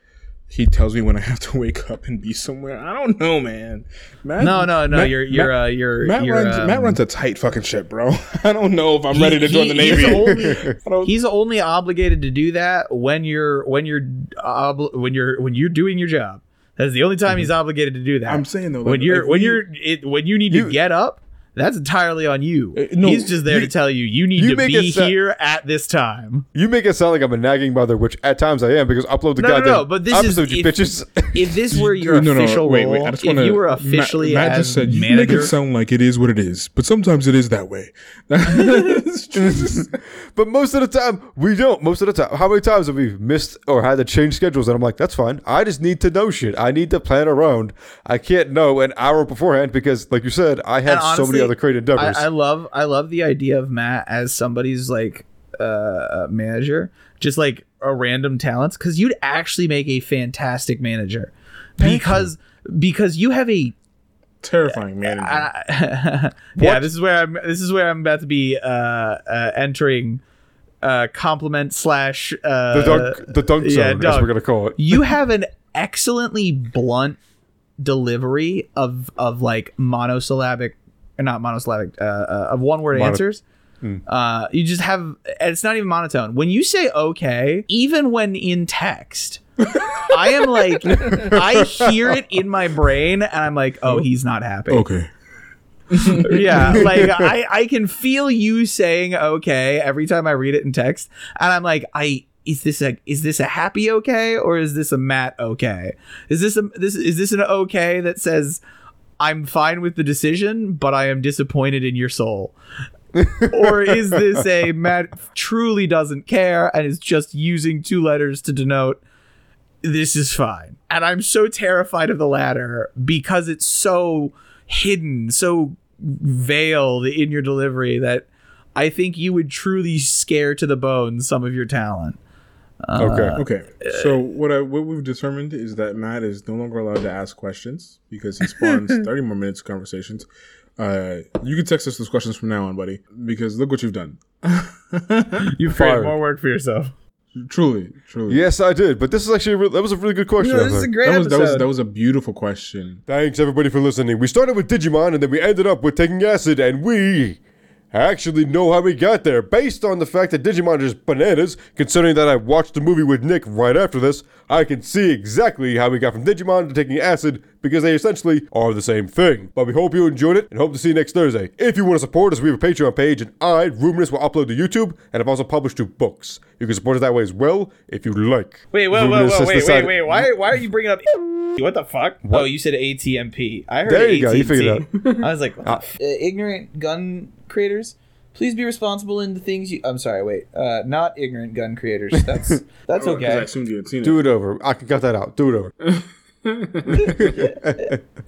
[SPEAKER 2] he tells me when I have to wake up and be somewhere? I don't know, man. Matt,
[SPEAKER 1] no, no, no.
[SPEAKER 2] Matt-
[SPEAKER 1] you're you're
[SPEAKER 2] Matt,
[SPEAKER 1] uh, you're
[SPEAKER 2] Matt
[SPEAKER 1] you're,
[SPEAKER 2] runs.
[SPEAKER 1] um,
[SPEAKER 2] Matt runs a tight fucking ship, bro. I don't know if I'm
[SPEAKER 1] he-
[SPEAKER 2] ready to join the
[SPEAKER 1] he-
[SPEAKER 2] navy.
[SPEAKER 1] He's only, he's only obligated to do that when you're when you're obli- when you're when you're doing your job. That's the only time he's obligated to do that.
[SPEAKER 2] Mm-hmm. I'm saying though,
[SPEAKER 1] when you're
[SPEAKER 2] like
[SPEAKER 1] when
[SPEAKER 2] we-
[SPEAKER 1] you're it, when you need
[SPEAKER 3] You-
[SPEAKER 1] to get up. That's entirely on you.
[SPEAKER 2] Uh, no,
[SPEAKER 1] he's just there
[SPEAKER 3] you-
[SPEAKER 1] to tell you you need
[SPEAKER 3] you
[SPEAKER 1] to
[SPEAKER 3] make
[SPEAKER 1] be
[SPEAKER 3] it sa-
[SPEAKER 1] here at this time.
[SPEAKER 3] You make it sound like I'm a nagging mother, which at times I am because I upload the
[SPEAKER 1] No, no,
[SPEAKER 3] goddamn
[SPEAKER 1] no, but this is-
[SPEAKER 3] episode, you
[SPEAKER 1] if-
[SPEAKER 3] bitches.
[SPEAKER 1] If this were your
[SPEAKER 2] No, no,
[SPEAKER 1] official
[SPEAKER 2] wait,
[SPEAKER 1] role,
[SPEAKER 2] wait, I just wanna-
[SPEAKER 1] you were
[SPEAKER 2] Matt-
[SPEAKER 1] officially
[SPEAKER 2] Matt,
[SPEAKER 1] as
[SPEAKER 2] just said you
[SPEAKER 1] manager,
[SPEAKER 2] make it sound like it is what it is, but sometimes it is that way. It's just-
[SPEAKER 3] but most of the time we don't. Most of the time, how many times have we missed or had to change schedules? And I'm like, that's fine. I just need to know shit. I need to plan around. I can't know an hour beforehand because, like you said, I had
[SPEAKER 1] And
[SPEAKER 3] so
[SPEAKER 1] honestly,
[SPEAKER 3] many other creative endeavors.
[SPEAKER 1] I, I love I love the idea of Matt as somebody's like uh manager, just like a random talents, because you'd actually make a fantastic manager. Because because you have a
[SPEAKER 2] terrifying manager.
[SPEAKER 1] uh, yeah this is where I'm this is where I'm about to be uh, uh entering uh compliment slash uh
[SPEAKER 3] the dunk, the dunk
[SPEAKER 1] yeah,
[SPEAKER 3] zone, as
[SPEAKER 1] dunk.
[SPEAKER 3] we're gonna call it.
[SPEAKER 1] you have an excellently blunt delivery of of like monosyllabic not monosyllabic uh, uh of one word
[SPEAKER 3] Mono-
[SPEAKER 1] answers Uh, you just have, and it's not even monotone. When you say okay, even when in text, I am like, I hear it in my brain, and I'm like, oh, he's not happy.
[SPEAKER 2] Okay.
[SPEAKER 1] yeah, like I, I can feel you saying okay every time I read it in text, and I'm like, I is this a is this a happy okay or is this a Matt okay? Is this a this is this an okay that says I'm fine with the decision, but I am disappointed in your soul? or is this a Matt truly doesn't care and is just using two letters to denote this is fine? And I'm so terrified of the latter because it's so hidden, so veiled in your delivery that I think you would truly scare to the bone some of your talent.
[SPEAKER 3] Okay.
[SPEAKER 2] Okay. So what I what we've determined is that Matt is no longer allowed to ask questions because he spawns thirty more minutes of conversations. Uh, you can text us those questions from now on, buddy, because look what you've done.
[SPEAKER 1] You
[SPEAKER 3] Fired.
[SPEAKER 1] create more work for yourself.
[SPEAKER 2] Truly, truly.
[SPEAKER 3] Yes, I did. But this is actually a real, that was a really good question. I
[SPEAKER 1] this is a great
[SPEAKER 2] That was,
[SPEAKER 1] episode.
[SPEAKER 2] that was that was a beautiful question.
[SPEAKER 3] Thanks everybody for listening. We started with Digimon and then we ended up with taking acid, and we actually know how we got there based on the fact that Digimon are just bananas. Considering that I watched the movie with Nick right after this, I can see exactly how we got from Digimon to taking acid because they essentially are the same thing. But we hope you enjoyed it and hope to see you next Thursday. If you want to support us, we have a Patreon page, and I, Ruminous, will upload to YouTube, and I've also published two books. You can support us that way as well if you like.
[SPEAKER 1] Wait, whoa, whoa,
[SPEAKER 3] Ruminous
[SPEAKER 1] whoa,
[SPEAKER 3] has
[SPEAKER 1] wait, wait,
[SPEAKER 3] decided-
[SPEAKER 1] wait. Why, why are you bringing up? What the fuck? Oh, you said ATNP. I heard
[SPEAKER 3] There you go, you
[SPEAKER 1] AT&T.
[SPEAKER 3] figured it
[SPEAKER 1] I was like, what uh, ignorant gun creators. Please be responsible in the things you. I'm sorry. Wait, uh, not ignorant gun creators. That's that's
[SPEAKER 2] Because I
[SPEAKER 1] okay.
[SPEAKER 2] assumed you had seen.
[SPEAKER 3] Do it over. I can cut that out. Do it over.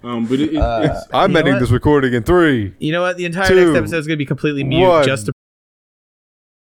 [SPEAKER 2] Um, but it, it,
[SPEAKER 1] Uh,
[SPEAKER 2] it's
[SPEAKER 3] I'm
[SPEAKER 1] You
[SPEAKER 3] ending
[SPEAKER 1] what?
[SPEAKER 3] this recording in three.
[SPEAKER 1] You know what? The entire
[SPEAKER 3] Two,
[SPEAKER 1] next episode is going to be completely mute
[SPEAKER 3] one.
[SPEAKER 1] just to